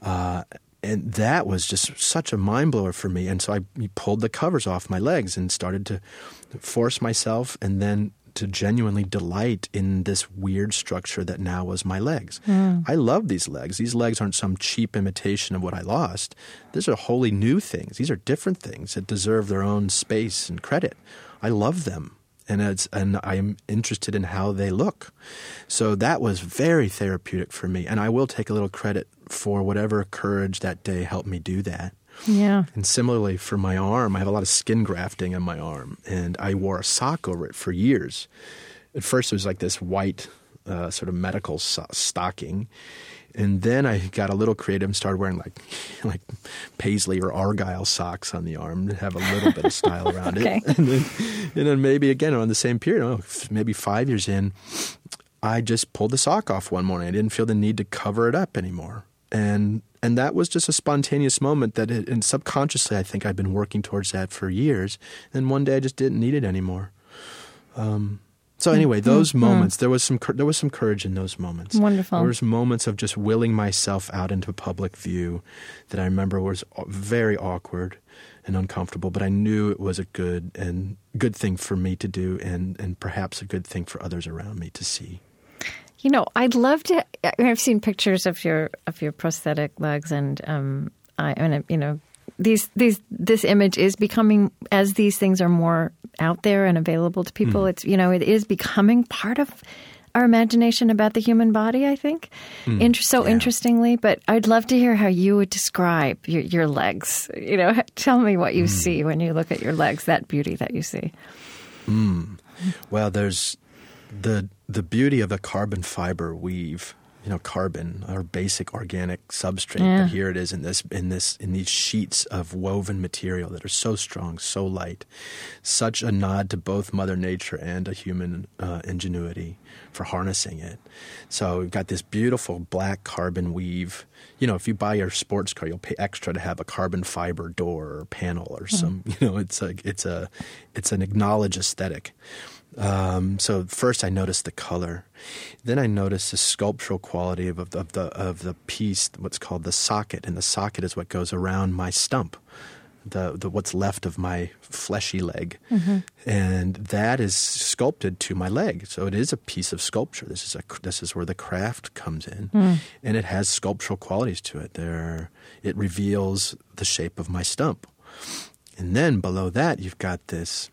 Uh, and that was just such a mind blower for me. And so I pulled the covers off my legs and started to force myself and then to genuinely delight in this weird structure that now was my legs. Hmm. I love these legs. These legs aren't some cheap imitation of what I lost. These are wholly new things. These are different things that deserve their own space and credit. I love them. And it's and I'm interested in how they look. So that was very therapeutic for me. And I will take a little credit for whatever courage that day helped me do that. Yeah. And similarly for my arm, I have a lot of skin grafting on my arm, and I wore a sock over it for years. At first, it was like this white uh, sort of medical so- stocking, and then I got a little creative and started wearing like [laughs] like paisley or argyle socks on the arm to have a little bit of style [laughs] around Okay. it. And then, and then maybe again on the same period, oh, maybe five years in, I just pulled the sock off one morning. I didn't feel the need to cover it up anymore. And and that was just a spontaneous moment that it, and subconsciously I think I've been working towards that for years. And one day I just didn't need it anymore. Um, so mm, anyway, mm, those mm. moments there was some there was some courage in those moments. Wonderful. There was moments of just willing myself out into public view that I remember was very awkward and uncomfortable, but I knew it was a good and good thing for me to do, and and perhaps a good thing for others around me to see. You know, I'd love to. I mean, I've seen pictures of your of your prosthetic legs, and um, I and uh, you know, these these this image is becoming as these things are more out there and available to people. Hmm. It's you know, it is becoming part of our imagination about the human body. I think, hmm. Inter- so yeah. interestingly. But I'd love to hear how you would describe your, your legs. You know, [laughs] tell me what you hmm. see when you look at your legs. That beauty that you see. Well, there's the the beauty of the carbon fiber weave you know carbon our basic organic substrate Yeah. but here it is in this in this in these sheets of woven material that are so strong so light. Such a nod to both mother nature and a human uh, ingenuity for harnessing it. So we've got this beautiful black carbon weave. You know if you buy your sports car you'll pay extra to have a carbon fiber door or panel or some [laughs] you know it's a it's a it's an acknowledged aesthetic um, so first I noticed the color, then I noticed the sculptural quality of, of, the, of the of the piece, what's called the socket, and the socket is what goes around my stump, the, the what's left of my fleshy leg, and that is sculpted to my leg. So it is a piece of sculpture. This is a this is where the craft comes in, and it has sculptural qualities to it. There, it reveals the shape of my stump, and then below that you've got this.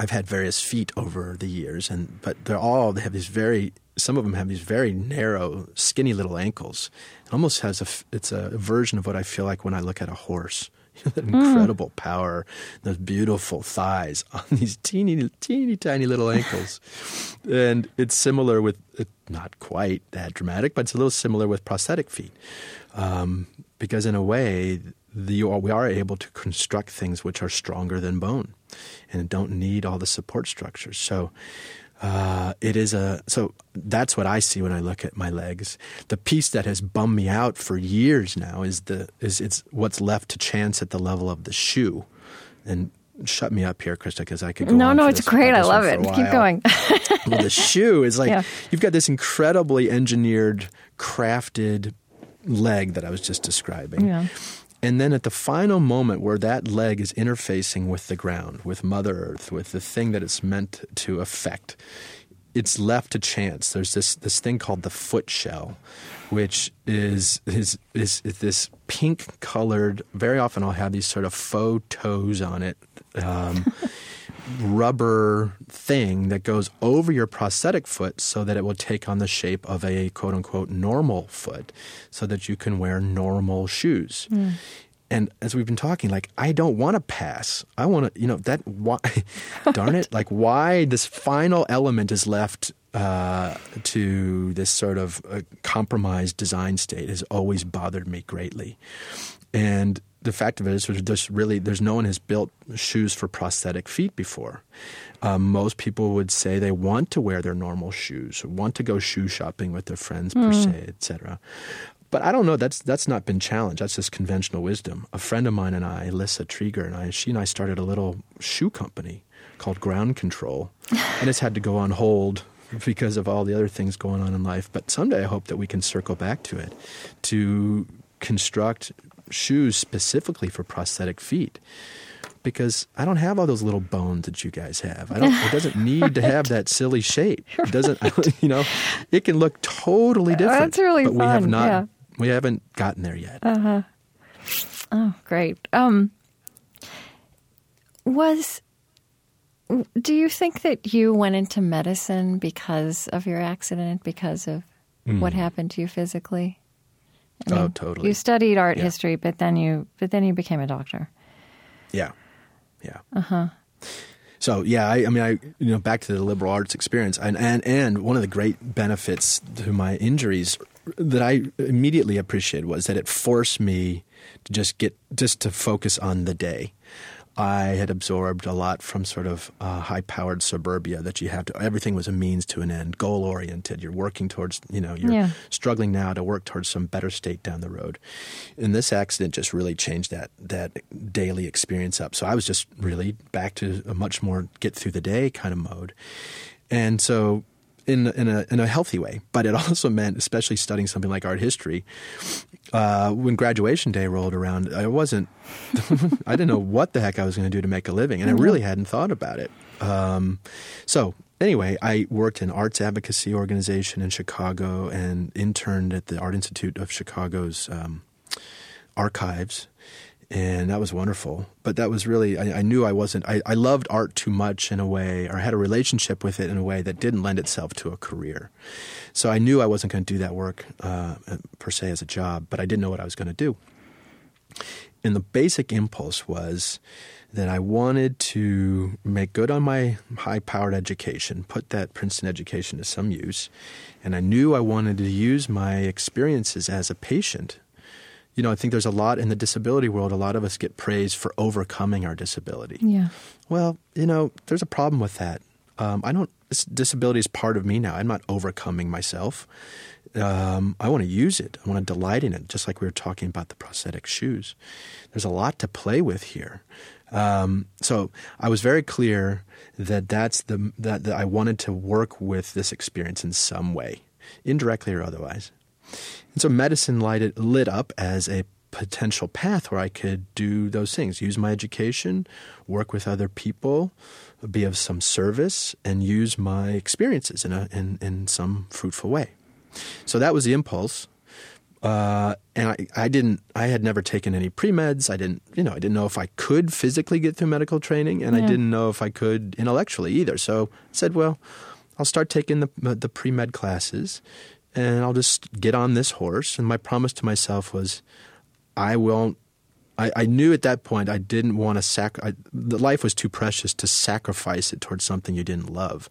I've had various feet over the years, and but they're all they have these very some of them have these very narrow, skinny little ankles. It almost has a it's a version of what I feel like when I look at a horse. [laughs] that incredible power, those beautiful thighs [laughs] on these teeny, teeny, tiny little ankles, and it's similar with not quite that dramatic, but it's a little similar with prosthetic feet, um, because in a way the, we are able to construct things which are stronger than bone and don't need all the support structures. So uh, it is a so that's what I see when I look at my legs. The piece that has bummed me out for years now is the is it's what's left to chance at the level of the shoe, and shut me up here, Krista, because I could go. No, on no, it's great. I love it. Keep going. [laughs] well, the shoe is like Yeah. you've got this incredibly engineered, crafted leg that I was just describing. Yeah. And then at the final moment where that leg is interfacing with the ground, with Mother Earth, with the thing that it's meant to affect, it's left to chance. There's this, this thing called the foot shell, which is, is, is, is this pink colored, very often I'll have these sort of faux toes on it. Um, [laughs] rubber thing that goes over your prosthetic foot so that it will take on the shape of a quote unquote normal foot so that you can wear normal shoes. And as we've been talking, like, I don't want to pass. I want to, you know, that, why, [laughs] darn it, like, why this final element is left uh, to this sort of uh, compromised design state has always bothered me greatly. And the fact of it is, there's really there's no one has built shoes for prosthetic feet before. Um, most people would say they want to wear their normal shoes, want to go shoe shopping with their friends per se, etc. But I don't know. That's that's not been challenged. That's just conventional wisdom. A friend of mine and I, Alyssa Trieger and I, she and I started a little shoe company called Ground Control, [laughs] and it's had to go on hold because of all the other things going on in life. But someday I hope that we can circle back to it, to construct shoes specifically for prosthetic feet. Because I don't have all those little bones that you guys have. I don't. It doesn't [laughs] need to have that silly shape. It doesn't. [laughs] You know, it can look totally different. That's really but we have fun, not. yeah. We haven't gotten there yet. Uh huh. Oh, great. Um, was do you think that you went into medicine because of your accident, because of what happened to you physically? I Oh, totally. You studied art Yeah. history, but then you but then you became a doctor. Yeah, yeah. Uh huh. So yeah, I, I mean, I you know back to the liberal arts experience, and and and one of the great benefits to my injuries that I immediately appreciated was that it forced me to just get just to focus on the day. I had absorbed a lot from sort of uh, high-powered suburbia that you have to. Everything was a means to an end, goal-oriented. You're working towards, you know, you're Yeah. struggling now to work towards some better state down the road. And this accident just really changed that that daily experience up. So I was just really back to a much more get through the day kind of mode. And so in in a in a healthy way, but it [laughs] also meant, especially studying something like art history, uh, when graduation day rolled around, I wasn't, [laughs] I didn't know what the heck I was going to do to make a living, and I really hadn't thought about it. Um, so anyway, I worked in arts advocacy organization in Chicago and interned at the Art Institute of Chicago's um, archives. And that was wonderful. But that was really, I, I knew I wasn't, I, I loved art too much in a way, or had a relationship with it in a way that didn't lend itself to a career. So I knew I wasn't going to do that work uh, per se as a job, but I didn't know what I was going to do. and the basic impulse was that I wanted to make good on my high powered education, put that Princeton education to some use. And I knew I wanted to use my experiences as a patient. You know, I think there's a lot in the disability world, a lot of us get praised for overcoming our disability. Yeah. Well, you know, there's a problem with that. Um, I don't, disability is part of me now. I'm not overcoming myself. Um, I want to use it. I want to delight in it, just like we were talking about the prosthetic shoes. There's a lot to play with here. Um, so I was very clear that that's the that, that I wanted to work with this experience in some way, indirectly or otherwise. And so medicine lighted, lit up as a potential path where I could do those things, use my education, work with other people, be of some service, and use my experiences in, a, in, in some fruitful way. So that was the impulse. Uh, and I, I didn't, I had never taken any pre meds. I didn't, you know, I didn't know if I could physically get through medical training, and Yeah. I didn't know if I could intellectually either. So I said, well, I'll start taking the the pre med classes, and I'll just get on this horse. And my promise to myself was, I won't. I, I knew at that point I didn't want to sac. I, the life was too precious to sacrifice it towards something you didn't love.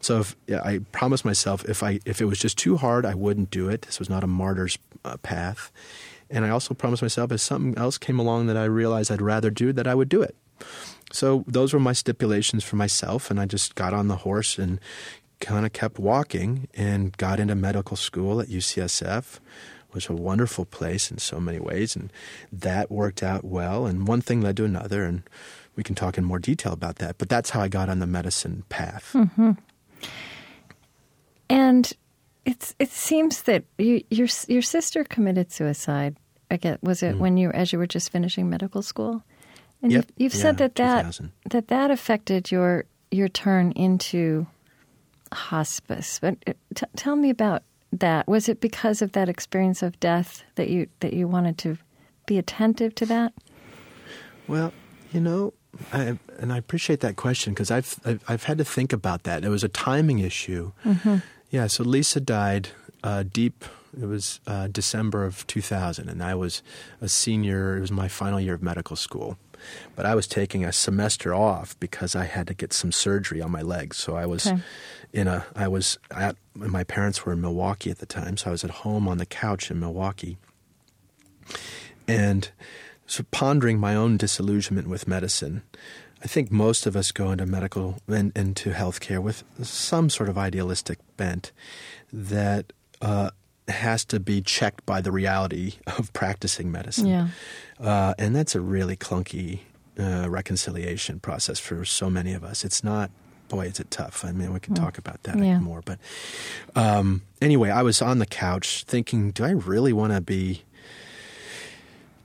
So if, I promised myself if I if it was just too hard, I wouldn't do it. This was not a martyr's uh, path. And I also promised myself if something else came along that I realized I'd rather do, that I would do it. So those were my stipulations for myself, and I just got on the horse and kind of kept walking and got into medical school at UCSF. Was a wonderful place in so many ways, and that worked out well. And one thing led to another, and we can talk in more detail about that. But that's how I got on the medicine path. And it's it seems that you, your your sister committed suicide. I get was it when you as you were just finishing medical school? And Mm. Yep. you've, you've said that that that that affected your your turn into hospice. But uh, t- tell me about that. Was it because of that experience of death that you that you wanted to be attentive to that? Well, you know, I, and I appreciate that question because I've, I've I've had to think about that. It was a timing issue. Yeah. So Lisa died uh, deep. It was uh, December of 2000, and I was a senior. It was my final year of medical school, but I was taking a semester off because I had to get some surgery on my legs. So I was Okay. in a. I was at. My parents were in Milwaukee at the time, so I was at home on the couch in Milwaukee and so pondering my own disillusionment with medicine. I think most of us go into medical and into healthcare with some sort of idealistic bent that uh, has to be checked by the reality of practicing medicine. Yeah. Uh, and that's a really clunky uh, reconciliation process for so many of us. It's not, boy, is it tough. I mean, we can talk about that Yeah. more. But um, anyway, I was on the couch thinking, do I really want to be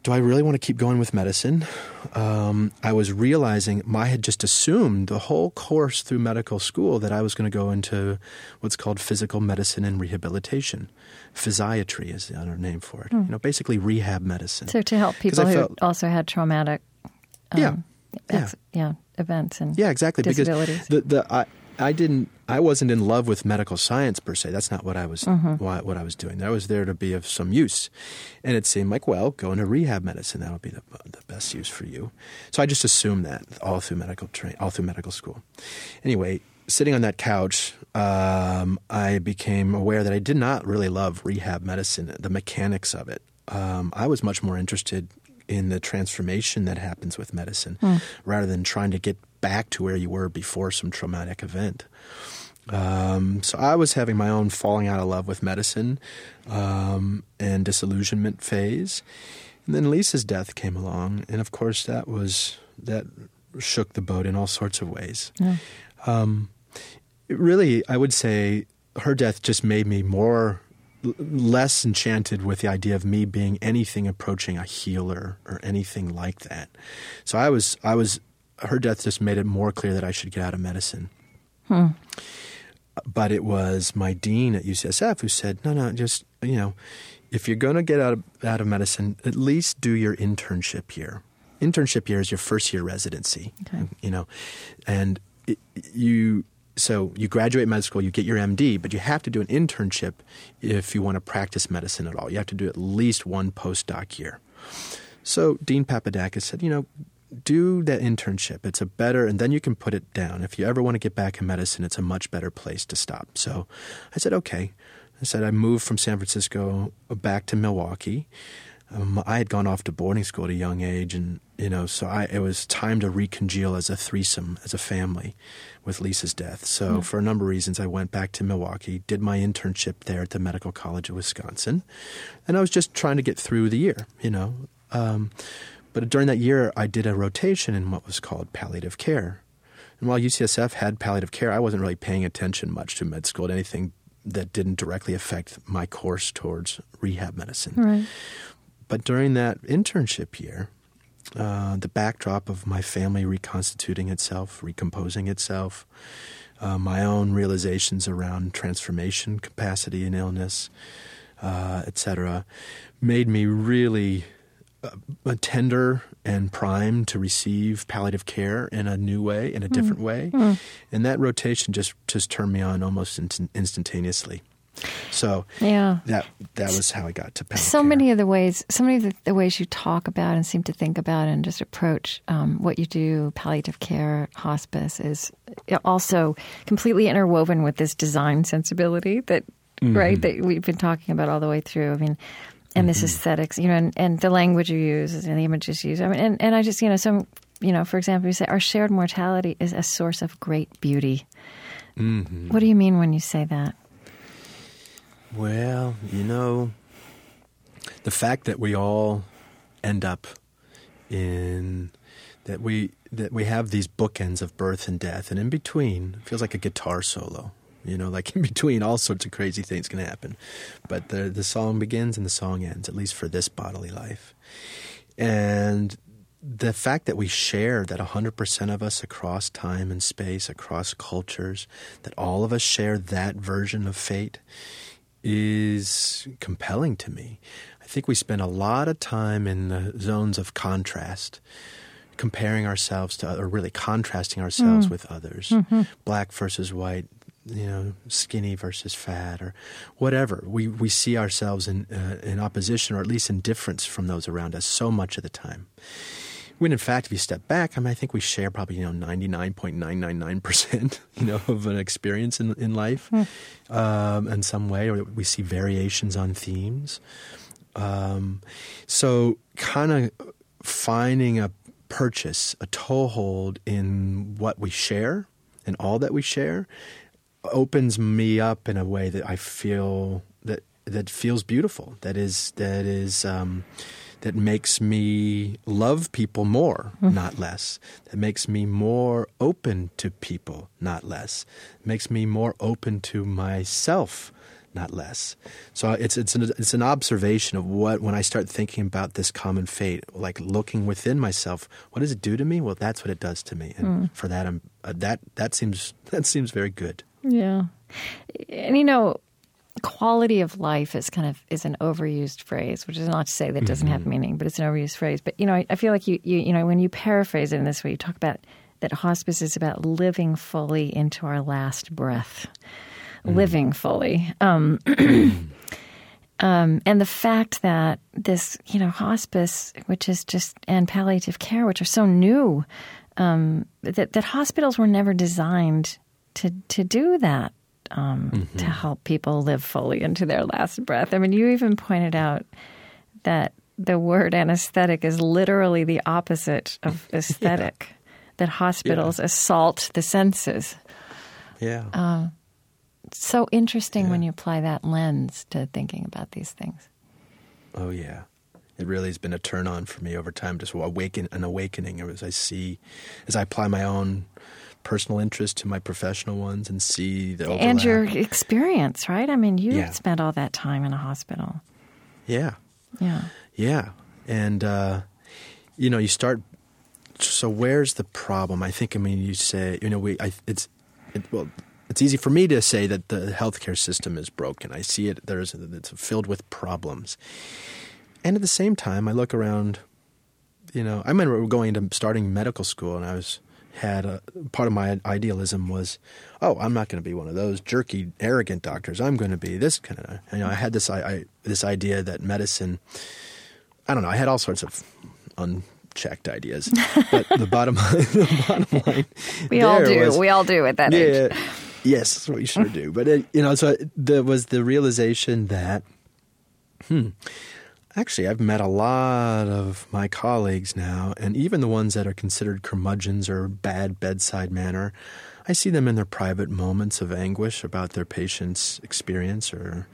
do I really want to keep going with medicine? Um, I was realizing I had just assumed the whole course through medical school that I was going to go into what's called physical medicine and rehabilitation. Physiatry is the other name for it. You know, basically rehab medicine. So to help people who felt- also had traumatic yeah, um, yeah. ex- yeah, events and Yeah, exactly. disabilities. Because the, the I, I didn't I wasn't in love with medical science per se. That's not what I was Mm-hmm. why, what I was doing. I was there to be of some use, and it seemed like well, go into rehab medicine. That'll be the, the best use for you. So I just assumed that all through medical train, all through medical school. Anyway, sitting on that couch, um, I became aware that I did not really love rehab medicine, the mechanics of it. Um, I was much more interested in the transformation that happens with medicine rather than trying to get back to where you were before some traumatic event. Um, so I was having my own falling out of love with medicine um, and disillusionment phase. And then Lisa's death came along, and of course that was that shook the boat in all sorts of ways. Um, it really, I would say, her death just made me more less enchanted with the idea of me being anything approaching a healer or anything like that. So I was, I was, her death just made it more clear that I should get out of medicine. Hmm. But it was my dean at UCSF who said, no, no, just, you know, if you're going to get out of, out of medicine, at least do your internship year. Internship year is your first year residency, Okay. you know, and it, you, so you graduate med school, you get your MD, but you have to do an internship if you want to practice medicine at all. You have to do at least one postdoc year. So Dean Papadakis said, you know, do that internship. It's a better, and then you can put it down. If you ever want to get back in medicine, it's a much better place to stop. So I said, okay. I said, I moved from San Francisco back to Milwaukee. Um, I had gone off to boarding school at a young age, and you know, so I, it was time to recongeal as a threesome, as a family, with Lisa's death. So, mm. for a number of reasons, I went back to Milwaukee, did my internship there at the Medical College of Wisconsin, and I was just trying to get through the year, you know. Um, but during that year, I did a rotation in what was called palliative care. And while UCSF had palliative care, I wasn't really paying attention much to med school, to anything that didn't directly affect my course towards rehab medicine. Right. But during that internship year, uh, the backdrop of my family reconstituting itself, recomposing itself, uh, my own realizations around transformation capacity and illness, uh, etc., made me really uh, tender and primed to receive palliative care in a new way, in a different mm. way. Mm. And that rotation just, just turned me on almost in- instantaneously. So yeah, that that was how I got to palliative so care. many of the ways, so many of the, the, ways you talk about and seem to think about and just approach um, what you do, palliative care, hospice, is also completely interwoven with this design sensibility that mm-hmm. right that we've been talking about all the way through. I mean, and this mm-hmm. aesthetics, you know, and, and the language you use and the images you use. I mean, and, and I just, you know, some, you know, for example, you say our shared mortality is a source of great beauty. Mm-hmm. What do you mean when you say that? Well, you know, the fact that we all end up in that we that we have these bookends of birth and death, and in between feels like a guitar solo. You know, [laughs] like in between, all sorts of crazy things can happen. But the the song begins and the song ends, at least for this bodily life. And the fact that we share that 100% of us across time and space, across cultures, that all of us share that version of fate is compelling to me. I think we spend a lot of time in the zones of contrast, comparing ourselves to, or really contrasting ourselves mm. with others, mm-hmm. black versus white, you know, skinny versus fat or whatever. We we see ourselves in uh, in opposition or at least in difference from those around us so much of the time. When in fact, if you step back, I mean, I think we share probably you know ninety nine point nine nine nine percent [laughs] you know of an experience in in life, mm. um, in some way, or we see variations on themes. Um, so, kind of finding a purchase, a toehold in what we share and all that we share opens me up in a way that I feel that that feels beautiful. That is that is um, that makes me love people more, mm-hmm. not less. That makes me more open to people, not less. Makes me more open to myself, not less. So it's it's an, it's an observation of what when I start thinking about this common fate, like looking within myself, what does it do to me? Well, that's what it does to me, and mm. for that, I'm uh, that that seems [laughs] that seems very good. Yeah. And you know, quality of life is kind of is an overused phrase, which is not to say that it doesn't mm-hmm. have meaning, but it's an overused phrase. But you know, I, I feel like you, you you know when you paraphrase it in this way, you talk about that hospice is about living fully into our last breath, mm. living fully. Um, [clears throat] um, and the fact that this, you know, hospice, which is just and palliative care, which are so new, um, that that hospitals were never designed to to do that um, mm-hmm. to help people live fully into their last breath. I mean, you even pointed out that the word anesthetic is literally the opposite of [laughs] aesthetic. yeah. That hospitals yeah. assault the senses. Yeah. Uh, so interesting yeah. when you apply that lens to thinking about these things. Oh yeah, it really has been a turn on for me over time. Just awaken an awakening as I see, as I apply my own personal interest to my professional ones and see the overlap. and your experience, right? I mean, you yeah. spent all that time in a hospital. Yeah, yeah, yeah, and uh, you know, you start. So where's the problem? I think. I mean, you say, you know, we. I, it's it, well. It's easy for me to say that the healthcare system is broken. I see it. There's it's filled with problems, and at the same time, I look around. You know, I remember going to starting medical school, and I was had a part of my idealism was, oh, I'm not going to be one of those jerky, arrogant doctors. I'm going to be this kind of. You know, I had this I, I, this idea that medicine. I don't know. I had all sorts of unchecked ideas. but [laughs] the bottom line, the bottom [laughs] line, We all do. was- we all do at that age. yeah. Yes, that's what you sure do. But it, you know, so there was the realization that, hmm, actually, I've met a lot of my colleagues now, and even the ones that are considered curmudgeons or bad bedside manner. I see them in their private moments of anguish about their patient's experience or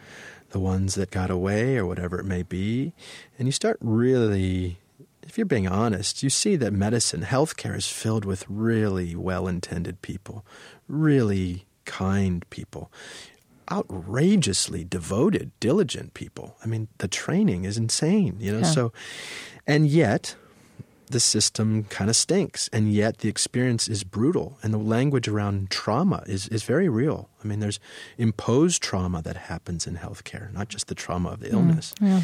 the ones that got away or whatever it may be. And you start really, if you're being honest, you see that medicine, healthcare is filled with really well intended people, really kind people, outrageously devoted, diligent people. I mean, the training is insane, you know? Yeah. So, and yet, the system kind of stinks, and yet the experience is brutal, and the language around trauma is, is very real. I mean, there's imposed trauma that happens in healthcare, not just the trauma of the mm, illness. Yeah.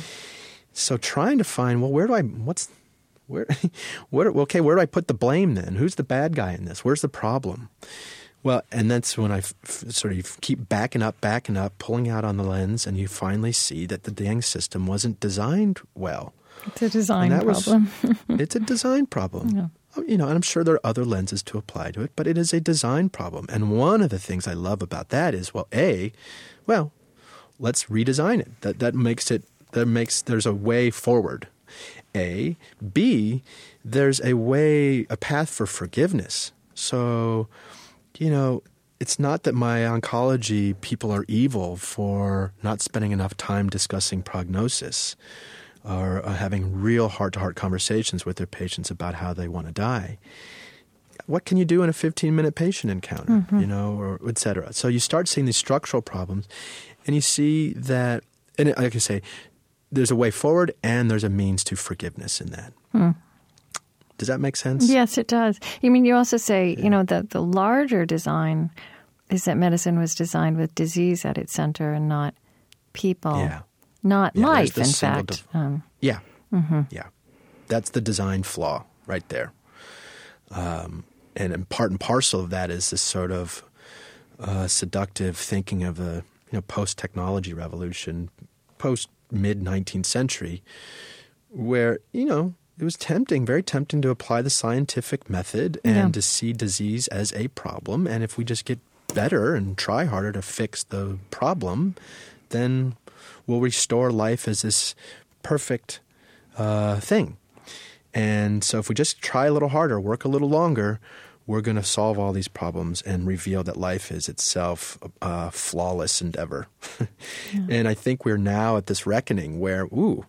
So trying to find, well, where do I, what's, where, [laughs] where, okay, where do I put the blame then? Who's the bad guy in this? Where's the problem? Well, and that's when I f- sort of keep backing up, backing up, pulling out on the lens, and you finally see that the dang system wasn't designed well. It's a design that was- problem. [laughs] it's a design problem. Yeah. Oh, You know, and I'm sure there are other lenses to apply to it, but it is a design problem. And one of the things I love about that is, well, a, well, let's redesign it. That that makes it that makes there's a way forward. A, B, there's a way a path for forgiveness. So, you know, it's not that my oncology people are evil for not spending enough time discussing prognosis or uh, having real heart to heart conversations with their patients about how they want to die. What can you do in a 15 minute patient encounter, you know, or et cetera? So you start seeing these structural problems and you see that, and like I say, there's a way forward and there's a means to forgiveness in that. Does that make sense? Yes, it does. You mean you also say, you know, that the larger design is that medicine was designed with disease at its center and not people, Yeah. not Yeah, life. In fact, um, Yeah. Yeah. That's the design flaw right there. Um, and, and part and parcel of that is this sort of uh, seductive thinking of the you know, post technology revolution, post mid 19th century, where, you know, it was tempting, very tempting to apply the scientific method and Yeah. to see disease as a problem. And if we just get better and try harder to fix the problem, then we'll restore life as this perfect uh, thing. And so, if we just try a little harder, work a little longer, we're going to solve all these problems and reveal that life is itself a flawless endeavor. [laughs] And I think we're now at this reckoning where, ooh,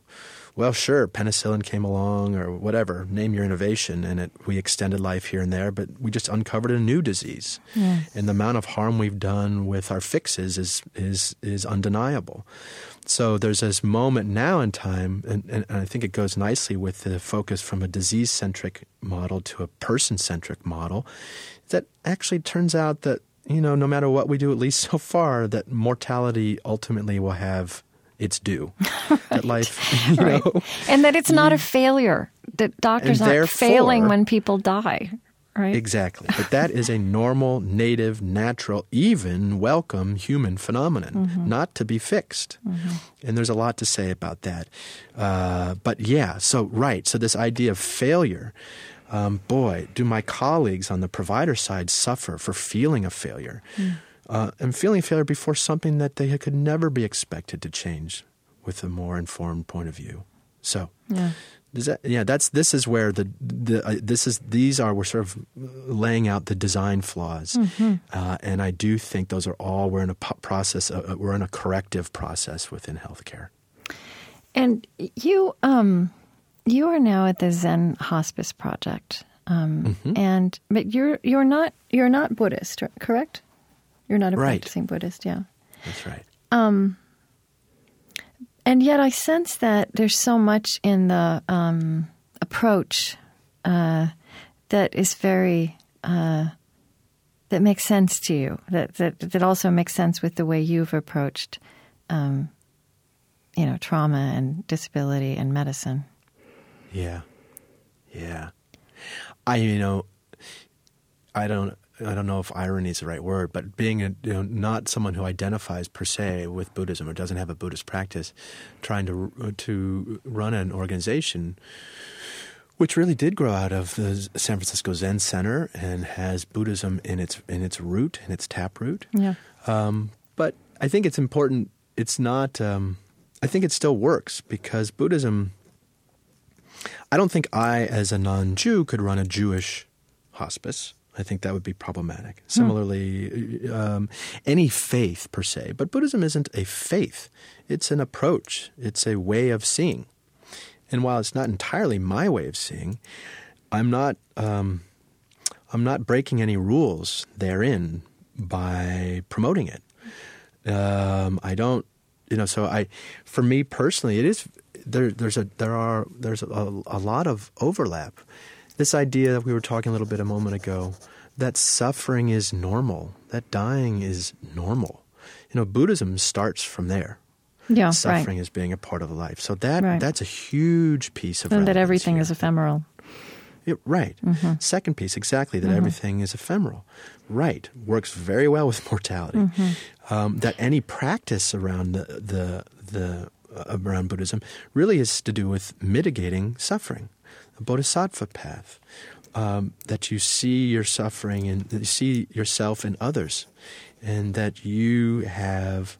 well, sure, penicillin came along or whatever, name your innovation, and it, we extended life here and there, but we just uncovered a new disease. Yes. And the amount of harm we've done with our fixes is, is, is undeniable. So there's this moment now in time, and, and I think it goes nicely with the focus from a disease centric model to a person centric model, that actually turns out that, you know, no matter what we do, at least [laughs] so far, that mortality ultimately will have its due. [laughs] That life, [laughs] you right. know, and that it's not a failure. That doctors aren't failing when people die, right? Exactly. But that is a normal, native, natural, even welcome human phenomenon, not to be fixed. And there's a lot to say about that. Uh, but yeah, so, right. So, this idea of failure, um, boy, do my colleagues on the provider side suffer for feeling a failure uh, and feeling failure before something that they could never be expected to change with a more informed point of view. So, Yeah. does that, yeah, that's this is where the the uh, this is these are we're sort of laying out the design flaws, uh, and I do think those are all we're in a process. Uh, we're in a corrective process within healthcare. And you, um, you are now at the Zen Hospice Project, um, Mm-hmm. and but you're you're not you're not Buddhist, correct? You're not a Right. practicing Buddhist, yeah. That's right. And yet, I sense that there's so much in the um, approach uh, that is very uh, that makes sense to you. That, that that also makes sense with the way you've approached, um, you know, trauma and disability and medicine. Yeah, yeah. I you know, I don't I don't know if irony is the right word, but being a, you know, not someone who identifies per se with Buddhism or doesn't have a Buddhist practice, trying to to run an organization which really did grow out of the San Francisco Zen Center and has Buddhism in its in its root, in its taproot. Yeah. Um, but I think it's important. It's not. Um, I think it still works because Buddhism. I don't think I, as a non-Jew, could run a Jewish hospice. I think that would be problematic. Similarly, um, any faith per se, but Buddhism isn't a faith. It's an approach. It's a way of seeing. And while it's not entirely my way of seeing, I'm not um, I'm not breaking any rules therein by promoting it. Um, I don't, you know. So I, for me personally, it is there. There's a there are there's a, a lot of overlap. This idea that we were talking a little bit a moment ago that suffering is normal, that dying is normal. You know, Buddhism starts from there Yeah. suffering right. as being a part of life. So that Right. that's a huge piece of And that everything here. is ephemeral. Yeah, right. Mm-hmm. Second piece, exactly that everything is ephemeral. Right, works very well with mortality. Mm-hmm. Um, that any practice around the the, the uh, around Buddhism really is to do with mitigating suffering, Bodhisattva path. Um, that you see your suffering and you see yourself in others, and that you have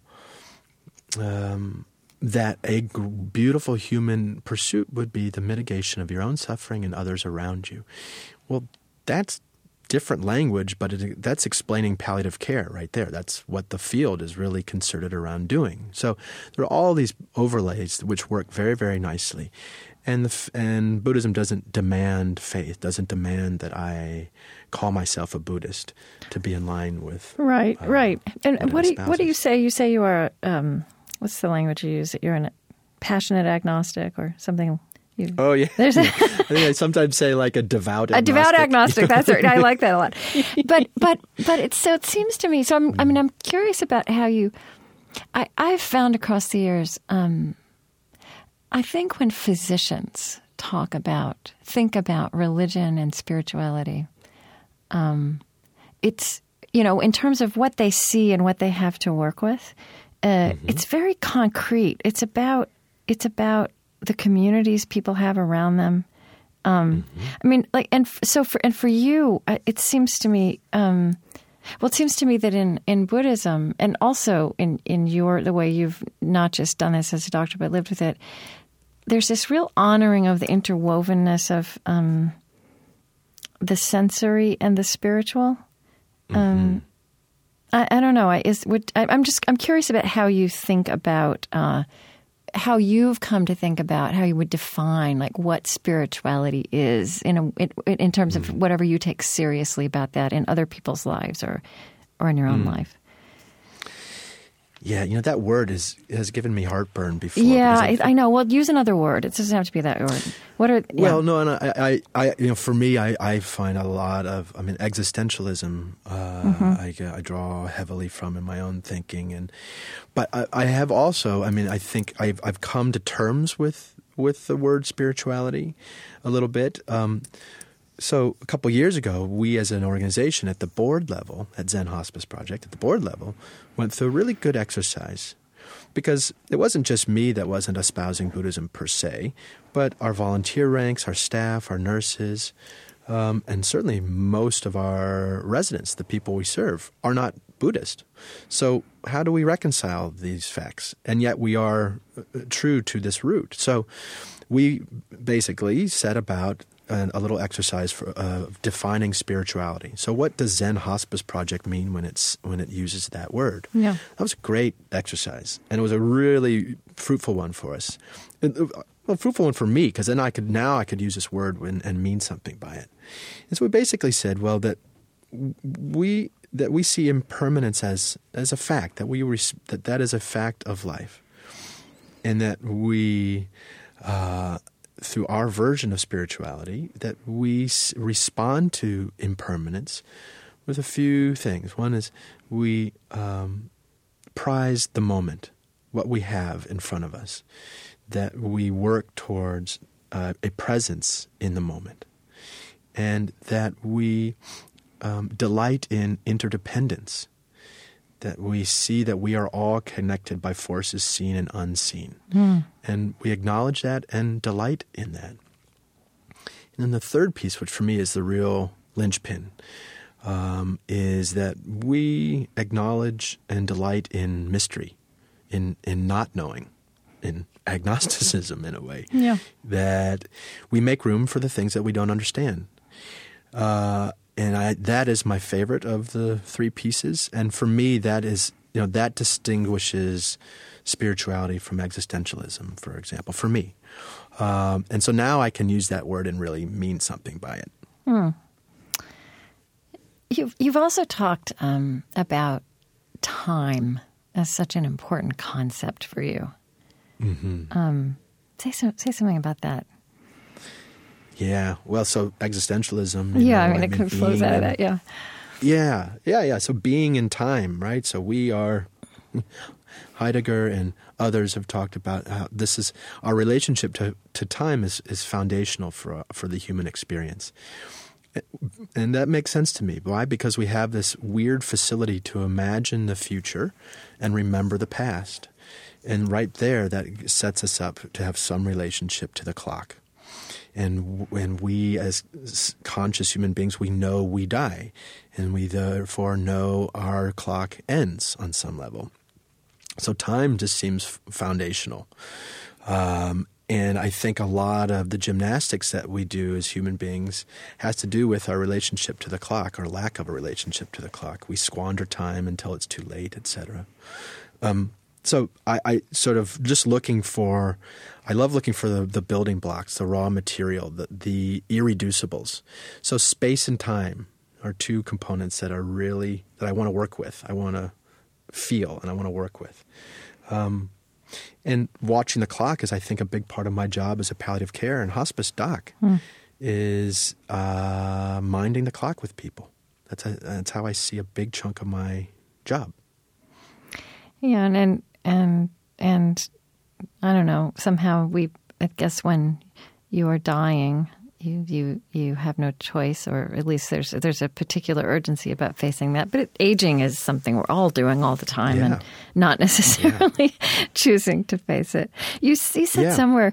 um, that a beautiful human pursuit would be the mitigation of your own suffering and others around you. Well, that's different language, but it, that's explaining palliative care right there. That's what the field is really concerted around doing. So there are all these overlays which work very, very nicely. And, the, and Buddhism doesn't demand faith, doesn't demand that I call myself a Buddhist to be in line with Right, uh, right. And what what do you, what do you say? You say you are um, what's the language you use? That you're a passionate agnostic or something. You, Oh yeah, [laughs] There's a- [laughs] I think I sometimes say like a devout a devout agnostic. agnostic. That's right. I like that a lot. [laughs] But but but it's so it seems to me. So I'm, I mean, I'm curious about how you. I I've found across the years. Um, I think when physicians talk about think about religion and spirituality, um, it's you know in terms of what they see and what they have to work with. Uh, It's very concrete. It's about it's about the communities people have around them. Um, I mean, like, and f- so for and for you, uh, it seems to me. Um, well, it seems to me that in, in Buddhism, and also in, in your the way you've not just done this as a doctor, but lived with it, there's this real honoring of the interwovenness of um, the sensory and the spiritual. Um, I, I don't know. I is would I, I'm just I'm curious about how you think about uh, how you've come to think about how you would define like what spirituality is in a in, in terms of whatever you take seriously about that in other people's lives or or in your own life. Yeah, you know that word is has given me heartburn before. Yeah, I, I know. Well, use another word. It doesn't have to be that word. What are yeah. Well, no, and I, I, I, you know, for me, I, I find a lot of, I mean, existentialism. Uh, Mm-hmm. I, I draw heavily from in my own thinking, and but I, I have also, I mean, I think I've, I've come to terms with with the word spirituality a little bit. Um, so a couple years ago, we as an organization at the board level, at Zen Hospice Project, at the board level, went through a really good exercise because it wasn't just me that wasn't espousing Buddhism per se, but our volunteer ranks, our staff, our nurses, um, and certainly most of our residents, the people we serve, are not Buddhist. So how do we reconcile these facts? And yet we are uh, true to this root. So we basically set about a little exercise for uh, defining spirituality. So, what does Zen Hospice Project mean when it's when it uses that word? Yeah. that was a great exercise, and it was a really fruitful one for us. And, uh, well, fruitful one for me because then I could now I could use this word when, and mean something by it. And so we basically said, well, that we that we see impermanence as as a fact that we res- that that is a fact of life, and that we. Uh, through our version of spirituality, that we s- respond to impermanence with a few things. One is we um, prize the moment, what we have in front of us, that we work towards uh, a presence in the moment, and that we um, delight in interdependence, that we see that we are all connected by forces seen and unseen. And we acknowledge that and delight in that. And then the third piece, which for me is the real linchpin, um, is that we acknowledge and delight in mystery, in in not knowing, in [laughs] agnosticism in a way. Yeah. That we make room for the things that we don't understand. Uh, and I, that is my favorite of the three pieces. And for me, that is you know that distinguishes spirituality from existentialism, for example, for me. Um, and so now I can use that word and really mean something by it. You've you've also talked um, about time as such an important concept for you. Um, say some, say something about that. Yeah. Well, so existentialism. Yeah, I know, mean it kind of flows out of that. Yeah. Yeah, yeah, yeah. So being in time, right? So we are. [laughs] Heidegger and others have talked about how this is our relationship to, to time is, is foundational for for the human experience, and that makes sense to me. Why? Because we have this weird facility to imagine the future and remember the past, and right there that sets us up to have some relationship to the clock and when we as conscious human beings we know we die and we therefore know our clock ends on some level. So time just seems foundational. Um, and i think a lot of the gymnastics that we do as human beings has to do with our relationship to the clock or lack of a relationship to the clock. We squander time until it's too late etc so I, I sort of just looking for I love looking for the, the building blocks, the raw material, the, the irreducibles. So space and time are two components that are really that I want to work with. I want to feel and I want to work with. Um, and watching the clock is, I think, a big part of my job as a palliative care and hospice doc is uh, minding the clock with people. That's a, that's how I see a big chunk of my job. Yeah, and and and, and I don't know. Somehow we, I guess, when you are dying, you you you have no choice, or at least there's there's a particular urgency about facing that. But it, aging is something we're all doing all the time, and not [laughs] necessarily choosing to face it. You, you said Yeah. somewhere.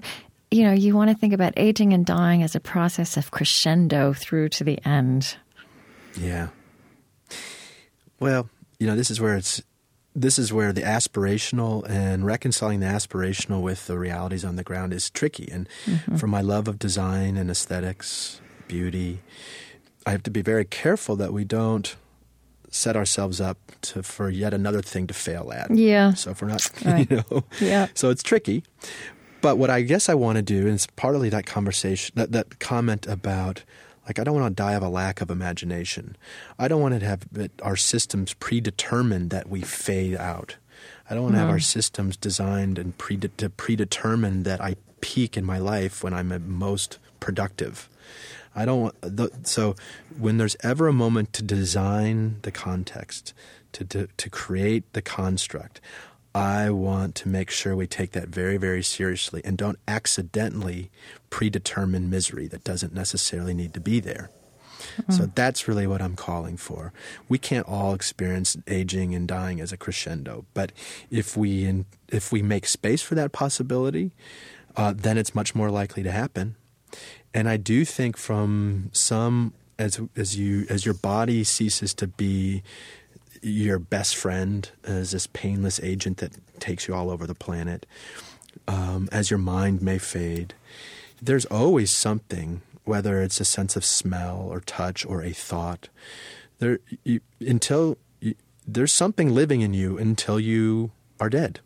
You know, you want to think about aging and dying as a process of crescendo through to the end. Yeah. Well, you know, this is where it's this is where the aspirational and reconciling the aspirational with the realities on the ground is tricky. And mm-hmm. for my love of design and aesthetics, beauty, I have to be very careful that we don't set ourselves up to for yet another thing to fail at. Yeah. So if we're not, [laughs] Right. you know, Yeah. so it's tricky. But what I guess I want to do, and it's partly that conversation, that, that comment about, like, I don't want to die of a lack of imagination. I don't want to have our systems predetermined that we fade out. I don't want to have mm-hmm. our systems designed and pre- to predetermine that I peak in my life when I'm at most productive. I don't want the, so when there's ever a moment to design the context, to, to to create the construct, I want to make sure we take that very very seriously and don't accidentally predetermine misery that doesn't necessarily need to be there. So that's really what I'm calling for. We can't all experience aging and dying as a crescendo, but if we in, if we make space for that possibility, uh, then it's much more likely to happen. And I do think from some as as you as your body ceases to be your best friend as this painless agent that takes you all over the planet, um, as your mind may fade, there's always something, whether it's a sense of smell or touch or a thought. There, you, until you, there's something living in you until you are dead.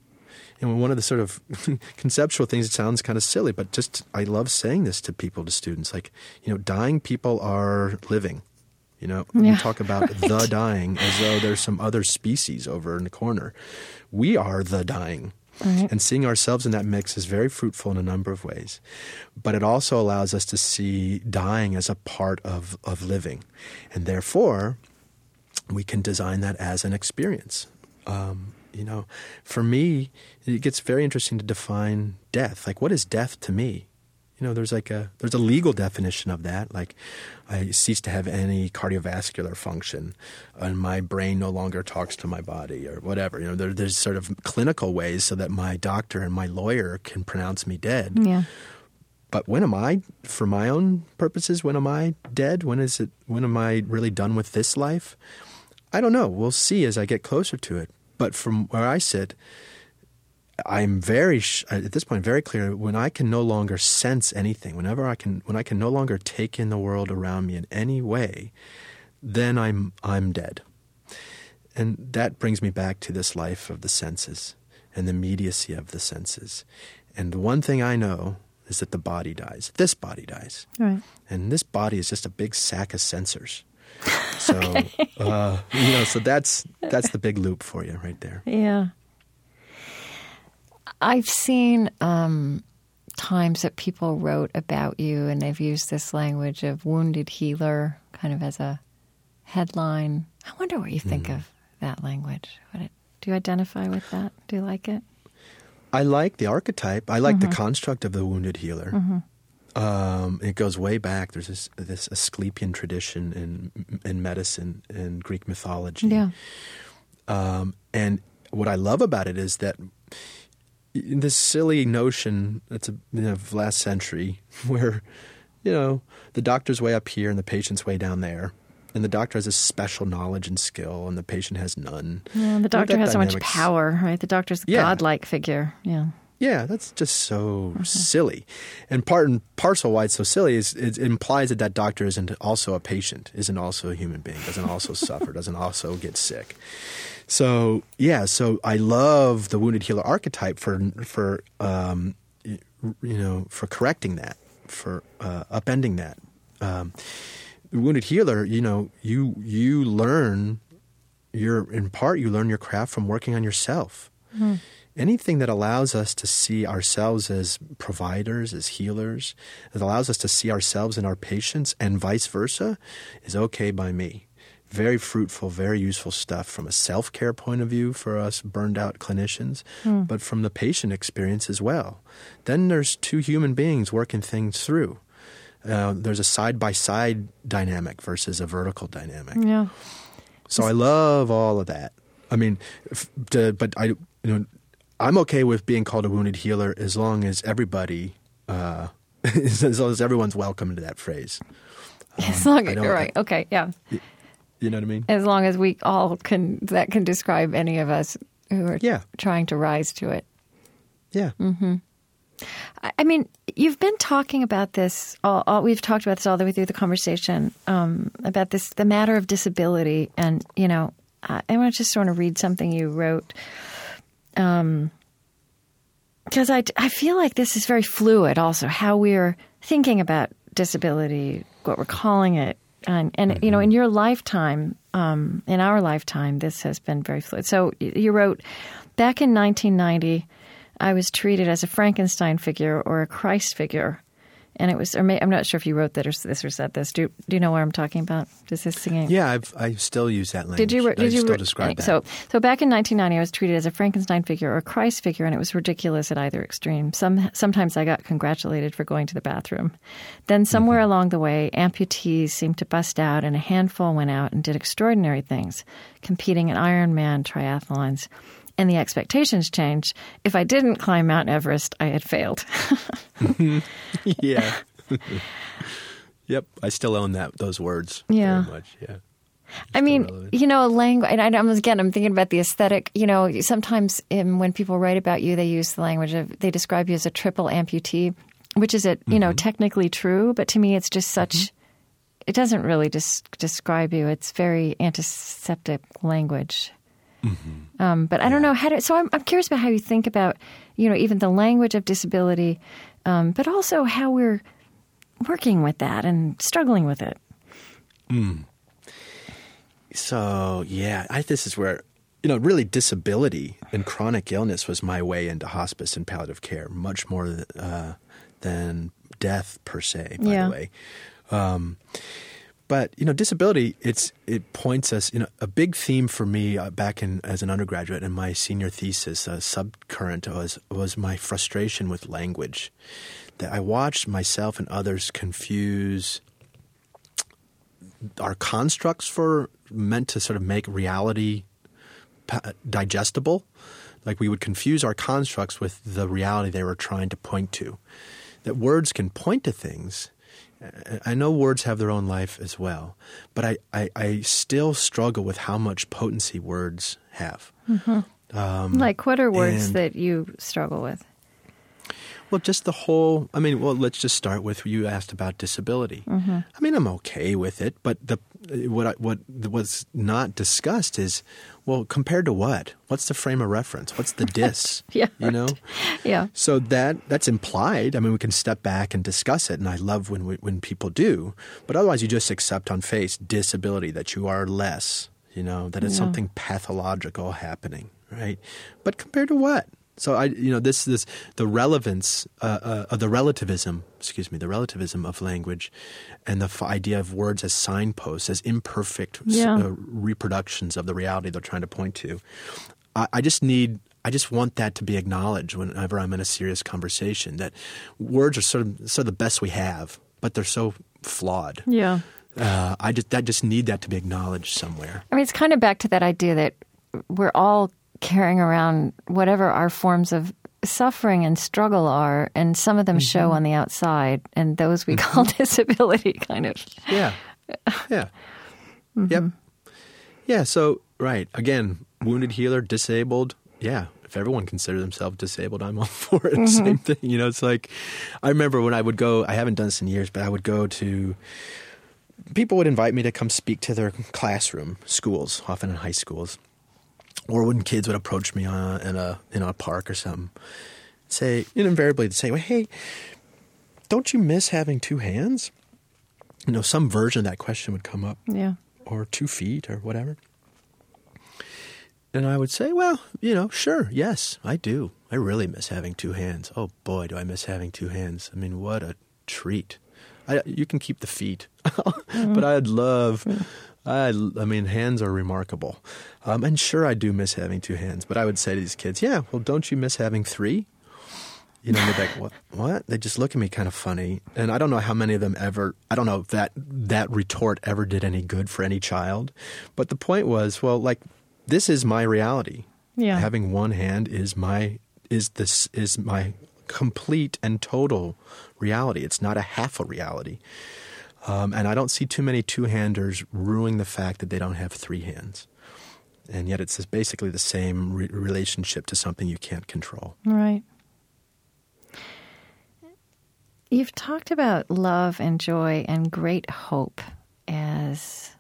And one of the sort of [laughs] conceptual things, it sounds kind of silly, but just I love saying this to people, to students. Like, you know, dying people are living. You know, Yeah, we talk about [laughs] the dying as though there's some other species over in the corner. We are the dying. Right. And seeing ourselves in that mix is very fruitful in a number of ways. But it also allows us to see dying as a part of, of living. And therefore, we can design that as an experience. Um, you know, for me, it gets very interesting to define death. Like, what is death to me? You know, there's like a there's a legal definition of that. Like, I cease to have any cardiovascular function, and my brain no longer talks to my body, or whatever. You know, there, there's sort of clinical ways so that my doctor and my lawyer can pronounce me dead. Yeah. but when am I, for my own purposes, when am I dead? When is it? When am I really done with this life? I don't know. We'll see as I get closer to it. But from where I sit, I'm very at this point very clear when I can no longer sense anything. Whenever I can, when I can no longer take in the world around me in any way, then I'm I'm dead. And that brings me back to this life of the senses and the immediacy of the senses. And the one thing I know is that the body dies. This body dies. Right. And this body is just a big sack of sensors. [laughs] So okay. uh, you know, so that's that's the big loop for you right there. Yeah. I've seen um, times that people wrote about you, and they've used this language of wounded healer, kind of as a headline. I wonder what you think mm. of that language. It, do you identify with that? Do you like it? I like the archetype. I like mm-hmm. the construct of the wounded healer. Mm-hmm. Um, it goes way back. There's this, this Asclepian tradition in in medicine and Greek mythology. Yeah. Um, and what I love about it is that this silly notion that's a you know, last century [laughs] where you know the doctor's way up here and the patient's way down there and the doctor has a special knowledge and skill, and the patient has none. Yeah, the doctor has so much power, right? The doctor's a yeah. godlike figure. Yeah. Yeah, that's just so mm-hmm. silly. And part and parcel why it's so silly is it implies that that doctor isn't also a patient, isn't also a human being, doesn't also [laughs] suffer, doesn't also get sick. So yeah, so I love the wounded healer archetype for for um, you know for correcting that, for uh, upending that. Um, wounded healer, you know, you you learn your in part you learn your craft from working on yourself. Mm-hmm. Anything that allows us to see ourselves as providers, as healers, that allows us to see ourselves in our patients and vice versa, is okay by me. Very fruitful, very useful stuff from a self care point of view for us burned out clinicians, mm. but from the patient experience as well. Then there's two human beings working things through. Uh, there's a side by side dynamic versus a vertical dynamic. Yeah. So I love all of that. I mean, to, but I, you know, I'm okay with being called a wounded healer as long as everybody, uh, [laughs] as long as everyone's welcome to that phrase. Um, as long as you're right. Okay. Yeah. You know what I mean? As long as we all can, that can describe any of us who are yeah. trying to rise to it. Yeah. Mm-hmm. I mean, you've been talking about this. All, all, we've talked about this all the way through the conversation um, about this, the matter of disability, and you know, I, I want to just sort of read something you wrote, Um, because I I feel like this is very fluid. Also, how we're thinking about disability, what we're calling it, and, and mm-hmm. you know, in your lifetime, um, in our lifetime, this has been very fluid. So you wrote back in 1990. I was treated as a Frankenstein figure or a Christ figure. And it was, or may, I'm not sure if you wrote that or this or said this. Do, do you know what I'm talking about? Does this singing? Yeah, I've, I still use that language. Did you? Did I you still describe that? So, so back in 1990, I was treated as a Frankenstein figure or a Christ figure, and it was ridiculous at either extreme. Some, sometimes I got congratulated for going to the bathroom. Then somewhere mm-hmm. along the way, amputees seemed to bust out, and a handful went out and did extraordinary things, competing in Ironman triathlons and the expectations change. If I didn't climb Mount Everest, I had failed. [laughs] [laughs] yeah. [laughs] yep, I still own that those words. Yeah. Very much. Yeah. I mean, relevant. you know, a language, and I, am again, I'm thinking about the aesthetic. You know, sometimes in, when people write about you, they use the language of they describe you as a triple amputee, which is, it, you mm-hmm. know, technically true, but to me, it's just such. Mm-hmm. It doesn't really just describe you. It's very antiseptic language. Mm-hmm. Um, but I don't know how to. So I'm, I'm, curious about how you think about, you know, even the language of disability, um, but also how we're working with that and struggling with it. Mm. So yeah, I, this is where you know really disability and chronic illness was my way into hospice and palliative care, much more uh, than death per se. By yeah. the way. Um, but you know, disability it's it points us. You know, a big theme for me uh, back in as an undergraduate and my senior thesis, a subcurrent was was my frustration with language. That I watched myself and others confuse our constructs for meant to sort of make reality digestible. Like we would confuse our constructs with the reality they were trying to point to. that words can point to things. I know words have their own life as well, but I, I, I still struggle with how much potency words have. Um, Like, what are words and- that you struggle with? Well, just the whole. I mean, well, let's just start with you asked about disability. I mean, I'm okay with it, but the what I, what what's not discussed is, well, compared to what? What's the frame of reference? What's the dis? [laughs] Yeah, you know. Yeah. So that that's implied. I mean, we can step back and discuss it, and I love when we, when people do. But otherwise, you just accept on face disability that you are less. You know that it's Yeah. something pathological happening, right? But compared to what? So I, you know, this this the relevance uh, uh, of the relativism. Excuse me, the relativism of language, and the f- idea of words as signposts, as imperfect s- Yeah. uh, reproductions of the reality they're trying to point to. I, I just need. I just want that to be acknowledged whenever I'm in a serious conversation. That words are sort of sort of the best we have, but they're so flawed. Yeah. Uh, I just I just need that to be acknowledged somewhere. I mean, it's kind of back to that idea that we're all carrying around whatever our forms of suffering and struggle are, and some of them Mm-hmm. show on the outside, and those we call mm-hmm. disability, kind of. Yeah. [laughs] Yeah. Mm-hmm. Yep. Yeah. So, right. Again, wounded healer, disabled. Yeah. If everyone considered themselves disabled, I'm [laughs] all for it. Mm-hmm. Same thing. You know, it's like, I remember when I would go, I haven't done this in years, but I would go to, people would invite me to come speak to their classroom, schools, often in high schools. Or when kids would approach me uh, in a in a park or something, say, you invariably they'd say, well, hey, don't you miss having two hands? You know, some version of that question would come up Yeah. or two feet or whatever. And I would say, well, you know, sure, yes, I do. I really miss having two hands. Oh boy, do I miss having two hands. I mean, what a treat. I, you can keep the feet, [laughs] but I'd love, I, I mean, hands are remarkable. Um, and sure, I do miss having two hands, but I would say to these kids, yeah, well, don't you miss having three? You know, they're like, what? What? They just look at me kind of funny, and I don't know how many of them ever. I don't know if that that retort ever did any good for any child. But the point was, well, like this is my reality. Yeah. Having one hand is my is this is my complete and total reality. It's not a half a reality. Um, and I don't see too many two-handers ruining the fact that they don't have three hands. And yet, it's basically the same re- relationship to something you can't control. Right. You've talked about love and joy and great hope as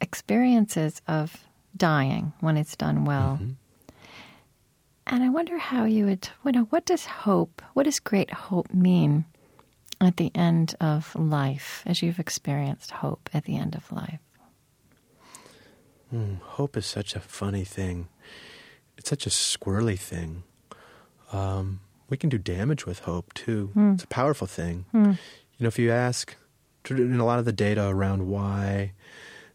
experiences of dying when it's done well. And I wonder how you would, you know, what does hope, what does great hope mean at the end of life, as you've experienced hope at the end of life? Mm, hope is such a funny thing. It's such a squirrely thing. Um, we can do damage with hope too. It's a powerful thing. You know, if you ask, in a lot of the data around why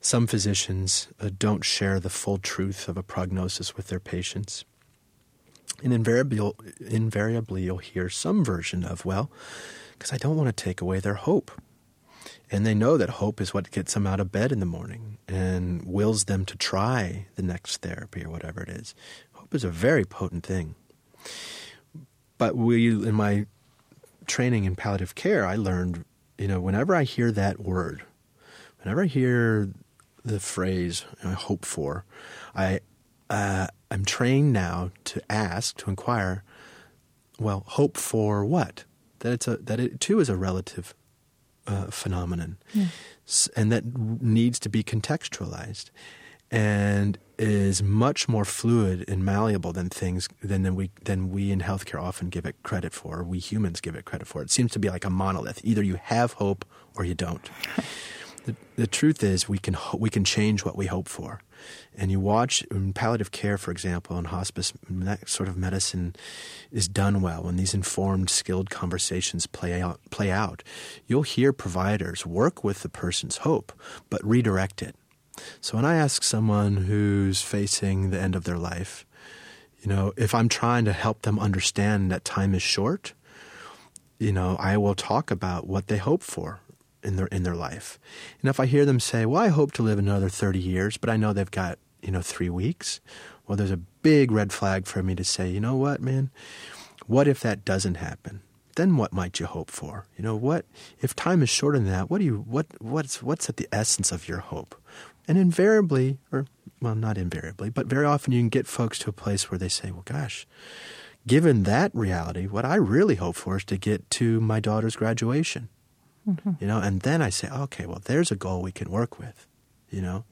some physicians uh, don't share the full truth of a prognosis with their patients, and invariably, invariably you'll hear some version of, well, because I don't want to take away their hope. And they know that hope is what gets them out of bed in the morning and wills them to try the next therapy or whatever it is. Hope is a very potent thing. But we, in my training in palliative care, I learned, you know, whenever I hear that word, whenever I hear the phrase I "hope for," I uh, I'm trained now to ask, to inquire, well, hope for what? That it's a that it too is a relative uh, phenomenon, S- and that needs to be contextualized, and is much more fluid and malleable than things than, than we than we in healthcare often give it credit for. Or we humans give it credit for. It seems to be like a monolith. Either you have hope or you don't. [laughs] the, the truth is, we can ho- we can change what we hope for. And you watch in palliative care, for example, in hospice, that sort of medicine is done well. When these informed, skilled conversations play out, play out, you'll hear providers work with the person's hope, but redirect it. So when I ask someone who's facing the end of their life, you know, if I'm trying to help them understand that time is short, you know, I will talk about what they hope for in their in their life. And if I hear them say, "Well, I hope to live another 30 years, but I know they've got, you know, 3 weeks." Well, there's a big red flag for me to say, "You know what, man? What if that doesn't happen? then what might you hope for? You know, what if time is shorter than that? What do you what what's what's at the essence of your hope? And invariably, or well, not invariably, but very often you can get folks to a place where they say, "Well, gosh, given that reality, what I really hope for is to get to my daughter's graduation." Mm-hmm. You know, and then I say, "Okay, well, there's a goal we can work with." You know,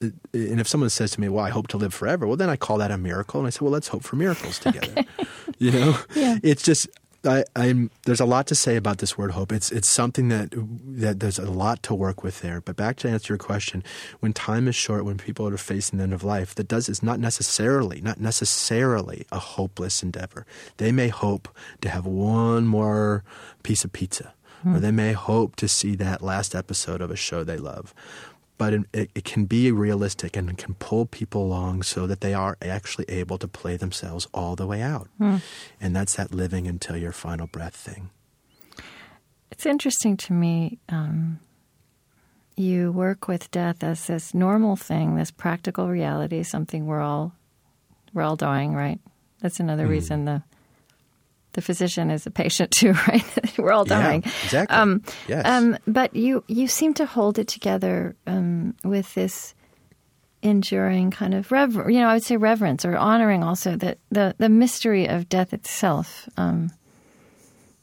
and if someone says to me, "Well, I hope to live forever," well, then I call that a miracle, and I say, "Well, let's hope for miracles together." okay. [laughs] You know, [laughs] yeah. it's just I, am there's a lot to say about this word hope. It's it's something that that there's a lot to work with there. But back to answer your question, when time is short, when people are facing the end of life, that does is not necessarily not necessarily a hopeless endeavor. They may hope to have one more piece of pizza, hmm. or they may hope to see that last episode of a show they love but it, it, can be realistic and can pull people along so that they are actually able to play themselves all the way out. Mm. And that's that living until your final breath thing. It's interesting to me. Um, you work with death as this normal thing, this practical reality, something we're all we're all dying, right? That's another mm. reason the the physician is a patient [laughs] too, right? [laughs] We're all dying. Yeah, exactly. Um, yes. Um, but you you seem to hold it together um, with this enduring kind of rever- you know, I would say reverence or honoring also that the the mystery of death itself.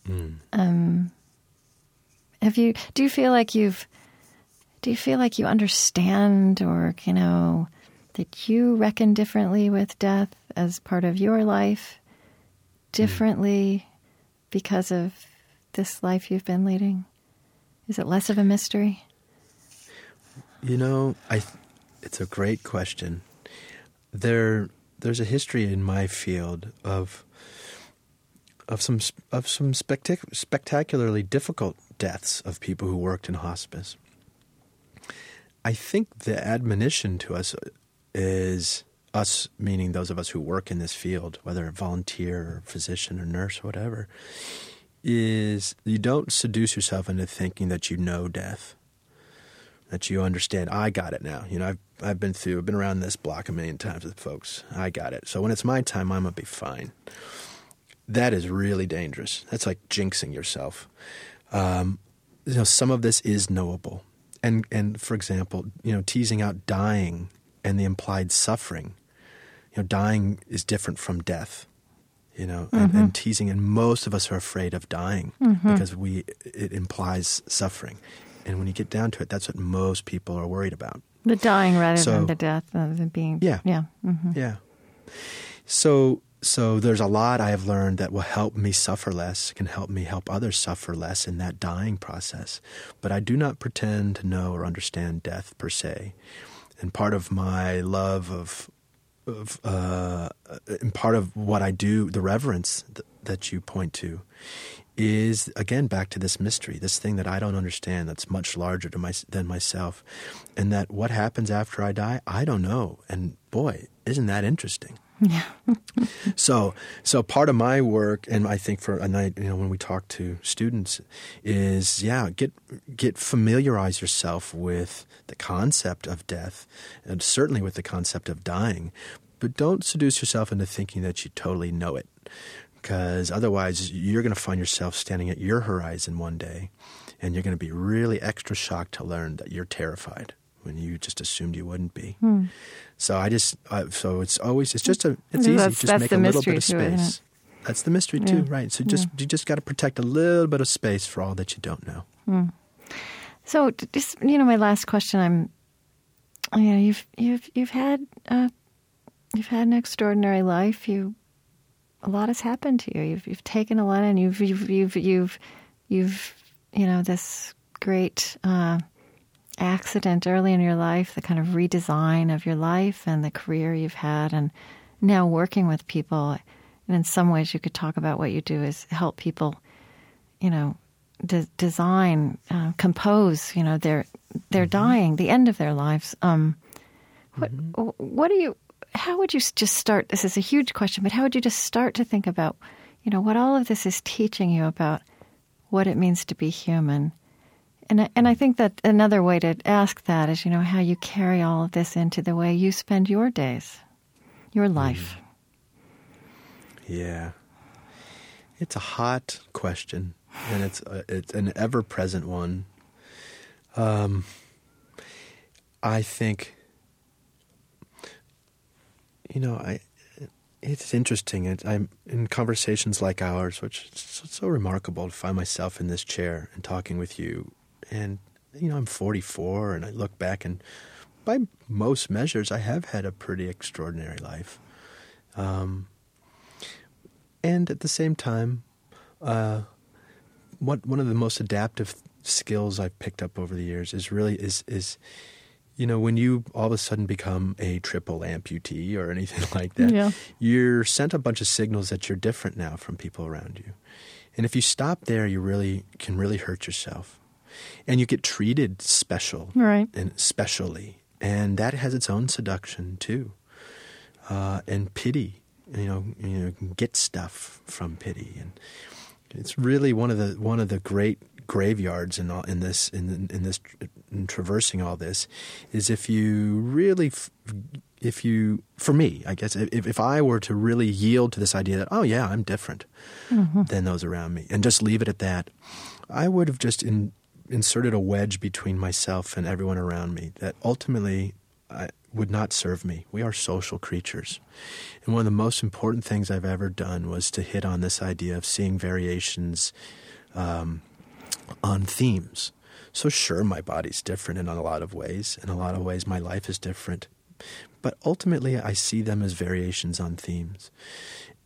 Mm. have you? Do you feel like you've? Do you feel like you understand, or you know, that you reckon differently with death as part of your life? Mm. differently because of this life you've been leading? Is it less of a mystery? You know, I it's a great question. There there's a history in my field of of some of some spectac- spectacularly difficult deaths of people who worked in hospice. I think the admonition to us is us meaning those of us who work in this field, whether volunteer or physician or nurse or whatever, is you don't seduce yourself into thinking that you know death, that you understand. I got it now. You know, I've I've been through, I've been around this block a million times with folks. I got it. So when it's my time, I'm gonna be fine. That is really dangerous. That's like jinxing yourself. Um, you know, some of this is knowable, and and for example, you know, teasing out dying and the implied suffering you know, dying is different from death. You know, mm-hmm. and, and, teasing, and most of us are afraid of dying mm-hmm. because we it implies suffering, and when you get down to it, that's what most people are worried about. The dying rather so, than the death, of the being. Yeah, yeah, mm-hmm. yeah. So, so there's a lot I have learned that will help me suffer less, can help me help others suffer less in that dying process. But I do not pretend to know or understand death per se. And part of my love of of uh, and part of what I do, the reverence th- that you point to, is again back to this mystery, this thing that I don't understand, that's much larger my, than myself, and that what happens after I die, I don't know. And boy, isn't that interesting? Yeah. [laughs] so, so part of my work, and I think for a night, you know, when we talk to students, is yeah, get get familiarize yourself with the concept of death, and certainly with the concept of dying, but don't seduce yourself into thinking that you totally know it, because otherwise you're going to find yourself standing at your horizon one day, and you're going to be really extra shocked to learn that you're terrified when you just assumed you wouldn't be. Hmm. So I just uh, so it's always it's just a it's easy that's, just that's make a little bit of space. It, that's the mystery too, right? So just yeah. you just got to protect a little bit of space for all that you don't know. Hmm. So just you know, my last question. I'm, you know, you've you've you've had uh, you've had an extraordinary life. You a lot has happened to you. You've you've taken a lot, and you've you've you've you've, you've you know this great. Uh, accident early in your life, the kind of redesign of your life and the career you've had, and now working with people. And in some ways, you could talk about what you do is help people, you know, de- design, uh, compose. You know, they're they're mm-hmm. dying, the end of their lives. Um, what mm-hmm. what do you? How would you just start? This is a huge question, but how would you just start to think about, you know, what all of this is teaching you about what it means to be human? And I, and I think that another way to ask that is, you know, how you carry all of this into the way you spend your days, your life. Yeah. It's a hot question, and it's a, it's an ever present one. Um, I think, you know, I it's interesting. It, I'm in conversations like ours, which is so remarkable to find myself in this chair and talking with you. And you know, I'm 44, and I look back, and by most measures, I have had a pretty extraordinary life. Um, and at the same time, uh, what one of the most adaptive skills I've picked up over the years is really is is you know when you all of a sudden become a triple amputee or anything [laughs] like that, Yeah. you're sent a bunch of signals that you're different now from people around you, and if you stop there, you really can really hurt yourself, and you get treated special Right. and specially, and that has its own seduction too, uh, and pity. You know, you know, get stuff from pity, and it's really one of the one of the great graveyards in all, in this in in this in traversing all this is if you really if you for me I guess if if I were to really yield to this idea that oh yeah I'm different than those around me and just leave it at that I would have just in, inserted a wedge between myself and everyone around me that ultimately I, would not serve me. We are social creatures. And one of the most important things I've ever done was to hit on this idea of seeing variations um, on themes. So, sure, my body's different in a lot of ways. In a lot of ways, my life is different. But ultimately, I see them as variations on themes.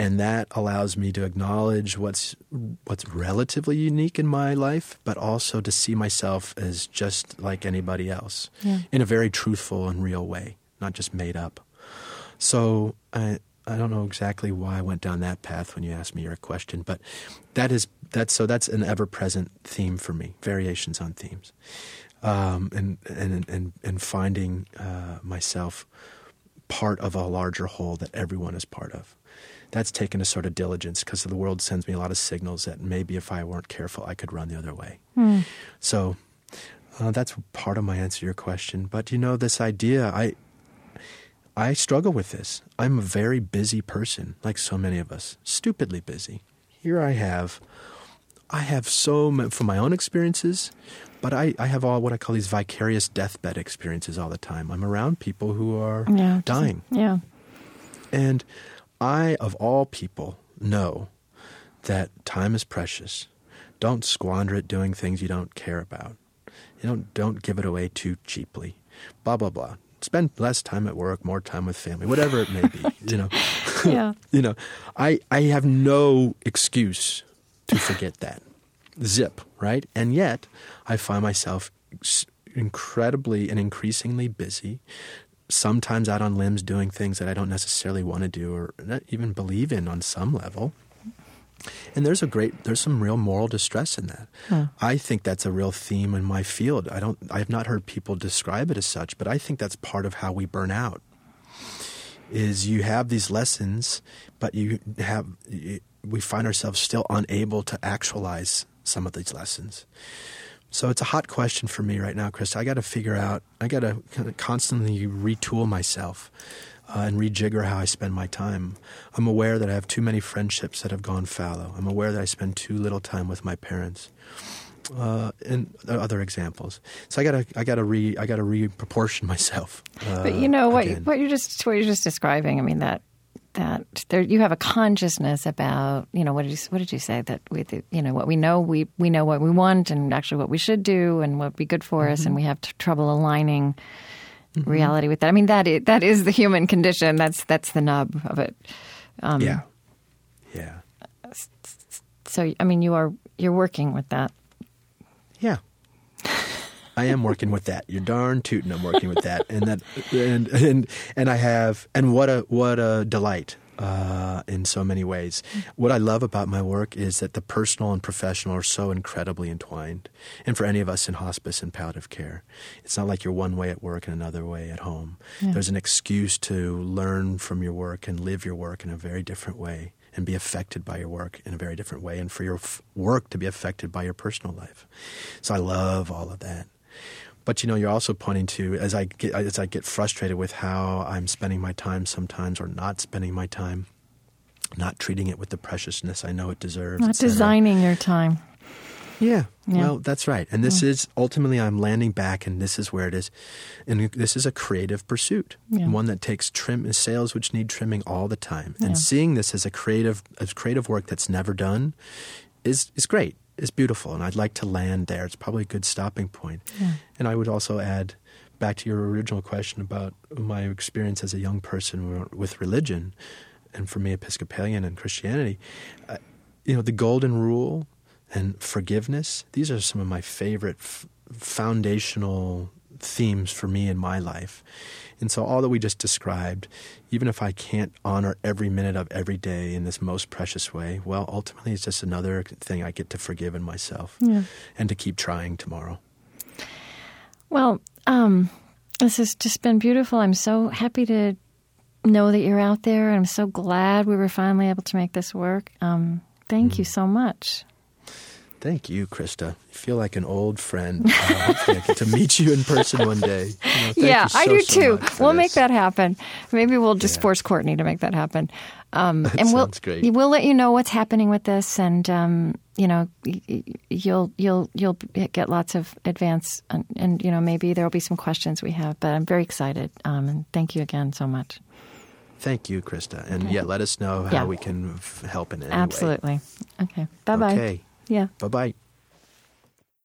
And that allows me to acknowledge what's, what's relatively unique in my life, but also to see myself as just like anybody else Yeah. in a very truthful and real way, not just made up. So I I don't know exactly why I went down that path when you asked me your question, but that is that's so that's an ever present theme for me. Variations on themes, um, and and and and finding uh, myself part of a larger whole that everyone is part of. That's taken a sort of diligence because the world sends me a lot of signals that maybe if I weren't careful, I could run the other way. So uh, that's part of my answer to your question. But you know, this idea, I I struggle with this. I'm a very busy person, like so many of us, stupidly busy. Here I have, I have so many, from my own experiences, but I, I have all what I call these vicarious deathbed experiences all the time. I'm around people who are Yeah. dying. Yeah. And I, of all people, know that time is precious. Don't squander it doing things you don't care about. You don't don't give it away too cheaply. Blah blah blah. Spend less time at work, more time with family, whatever it may be. You know, [laughs] Yeah. [laughs] you know. I I have no excuse to forget that. Zip right, and yet I find myself incredibly and increasingly busy sometimes out on limbs doing things that I don't necessarily want to do or not even believe in on some level. And there's a great there's some real moral distress in that. I think that's a real theme in my field. I don't I have not heard people describe it as such, but I think that's part of how we burn out. Is you have these lessons, but you have we find ourselves still unable to actualize some of these lessons. So it's a hot question for me right now, Chris. I got to figure out. I got to constantly retool myself uh, and rejigger how I spend my time. I'm aware that I have too many friendships that have gone fallow. I'm aware that I spend too little time with my parents. Uh, and other examples. So I gotta, I gotta re, I gotta reproportion [laughs] myself. Uh, But you know what? again. What you're just what you're just describing. I mean that that there you have a consciousness about you know what did you what did you say that we you know what we know we we know what we want and actually what we should do and what would be good for us and we have t- trouble aligning reality with that. I mean that is, that is the human condition. That's that's the nub of it. Um, yeah, yeah, So I mean you are you're working with that. Yeah. I am working with that. You're darn tootin'. I'm working with that, and that, and and and I have, and what a what a delight uh, in so many ways. What I love about my work is that the personal and professional are so incredibly entwined. And for any of us in hospice and palliative care, it's not like you're one way at work and another way at home. There's an excuse to learn from your work and live your work in a very different way and be affected by your work in a very different way, and for your f- work to be affected by your personal life. So I love all of that. But you know, you're also pointing to as I get as I get frustrated with how I'm spending my time sometimes or not spending my time. not treating it with the preciousness I know it deserves. Not designing your time. Yeah, Yeah. well, that's right. And this is ultimately, I'm landing back, and this is where it is. And this is a creative pursuit, Yeah. one that takes trim sails which need trimming all the time. Yeah. And seeing this as a creative, as creative work that's never done, is is great. Is beautiful, and I'd like to land there. It's probably a good stopping point. Yeah. And I would also add back to your original question about my experience as a young person with religion, and for me, Episcopalian and Christianity. Uh, you know, the golden rule and forgiveness. These are some of my favorite f- foundational themes for me in my life. And so, all that we just described, even if I can't honor every minute of every day in this most precious way, well, ultimately, it's just another thing I get to forgive in myself Yeah. and to keep trying tomorrow. Well, um, this has just been beautiful. I'm so happy to know that you're out there. I'm so glad we were finally able to make this work. Um, thank you so much. Thank you, Krista. You feel like an old friend. Uh, hopefully, I get to meet you in person one day. You know, thank yeah, you I do too. for We'll make that happen. Maybe we'll just Yeah. force Courtney to make that happen. Um, That and we'll, sounds great. We'll let you know what's happening with this, and um, you know, you'll you'll you'll get lots of advance, and, and you know, maybe there will be some questions we have. But I'm very excited, um, and thank you again so much. Thank you, Krista. And yeah, let us know how Yeah. we can f- help in any way. Absolutely. Okay. Bye bye. Okay. Yeah. Bye bye.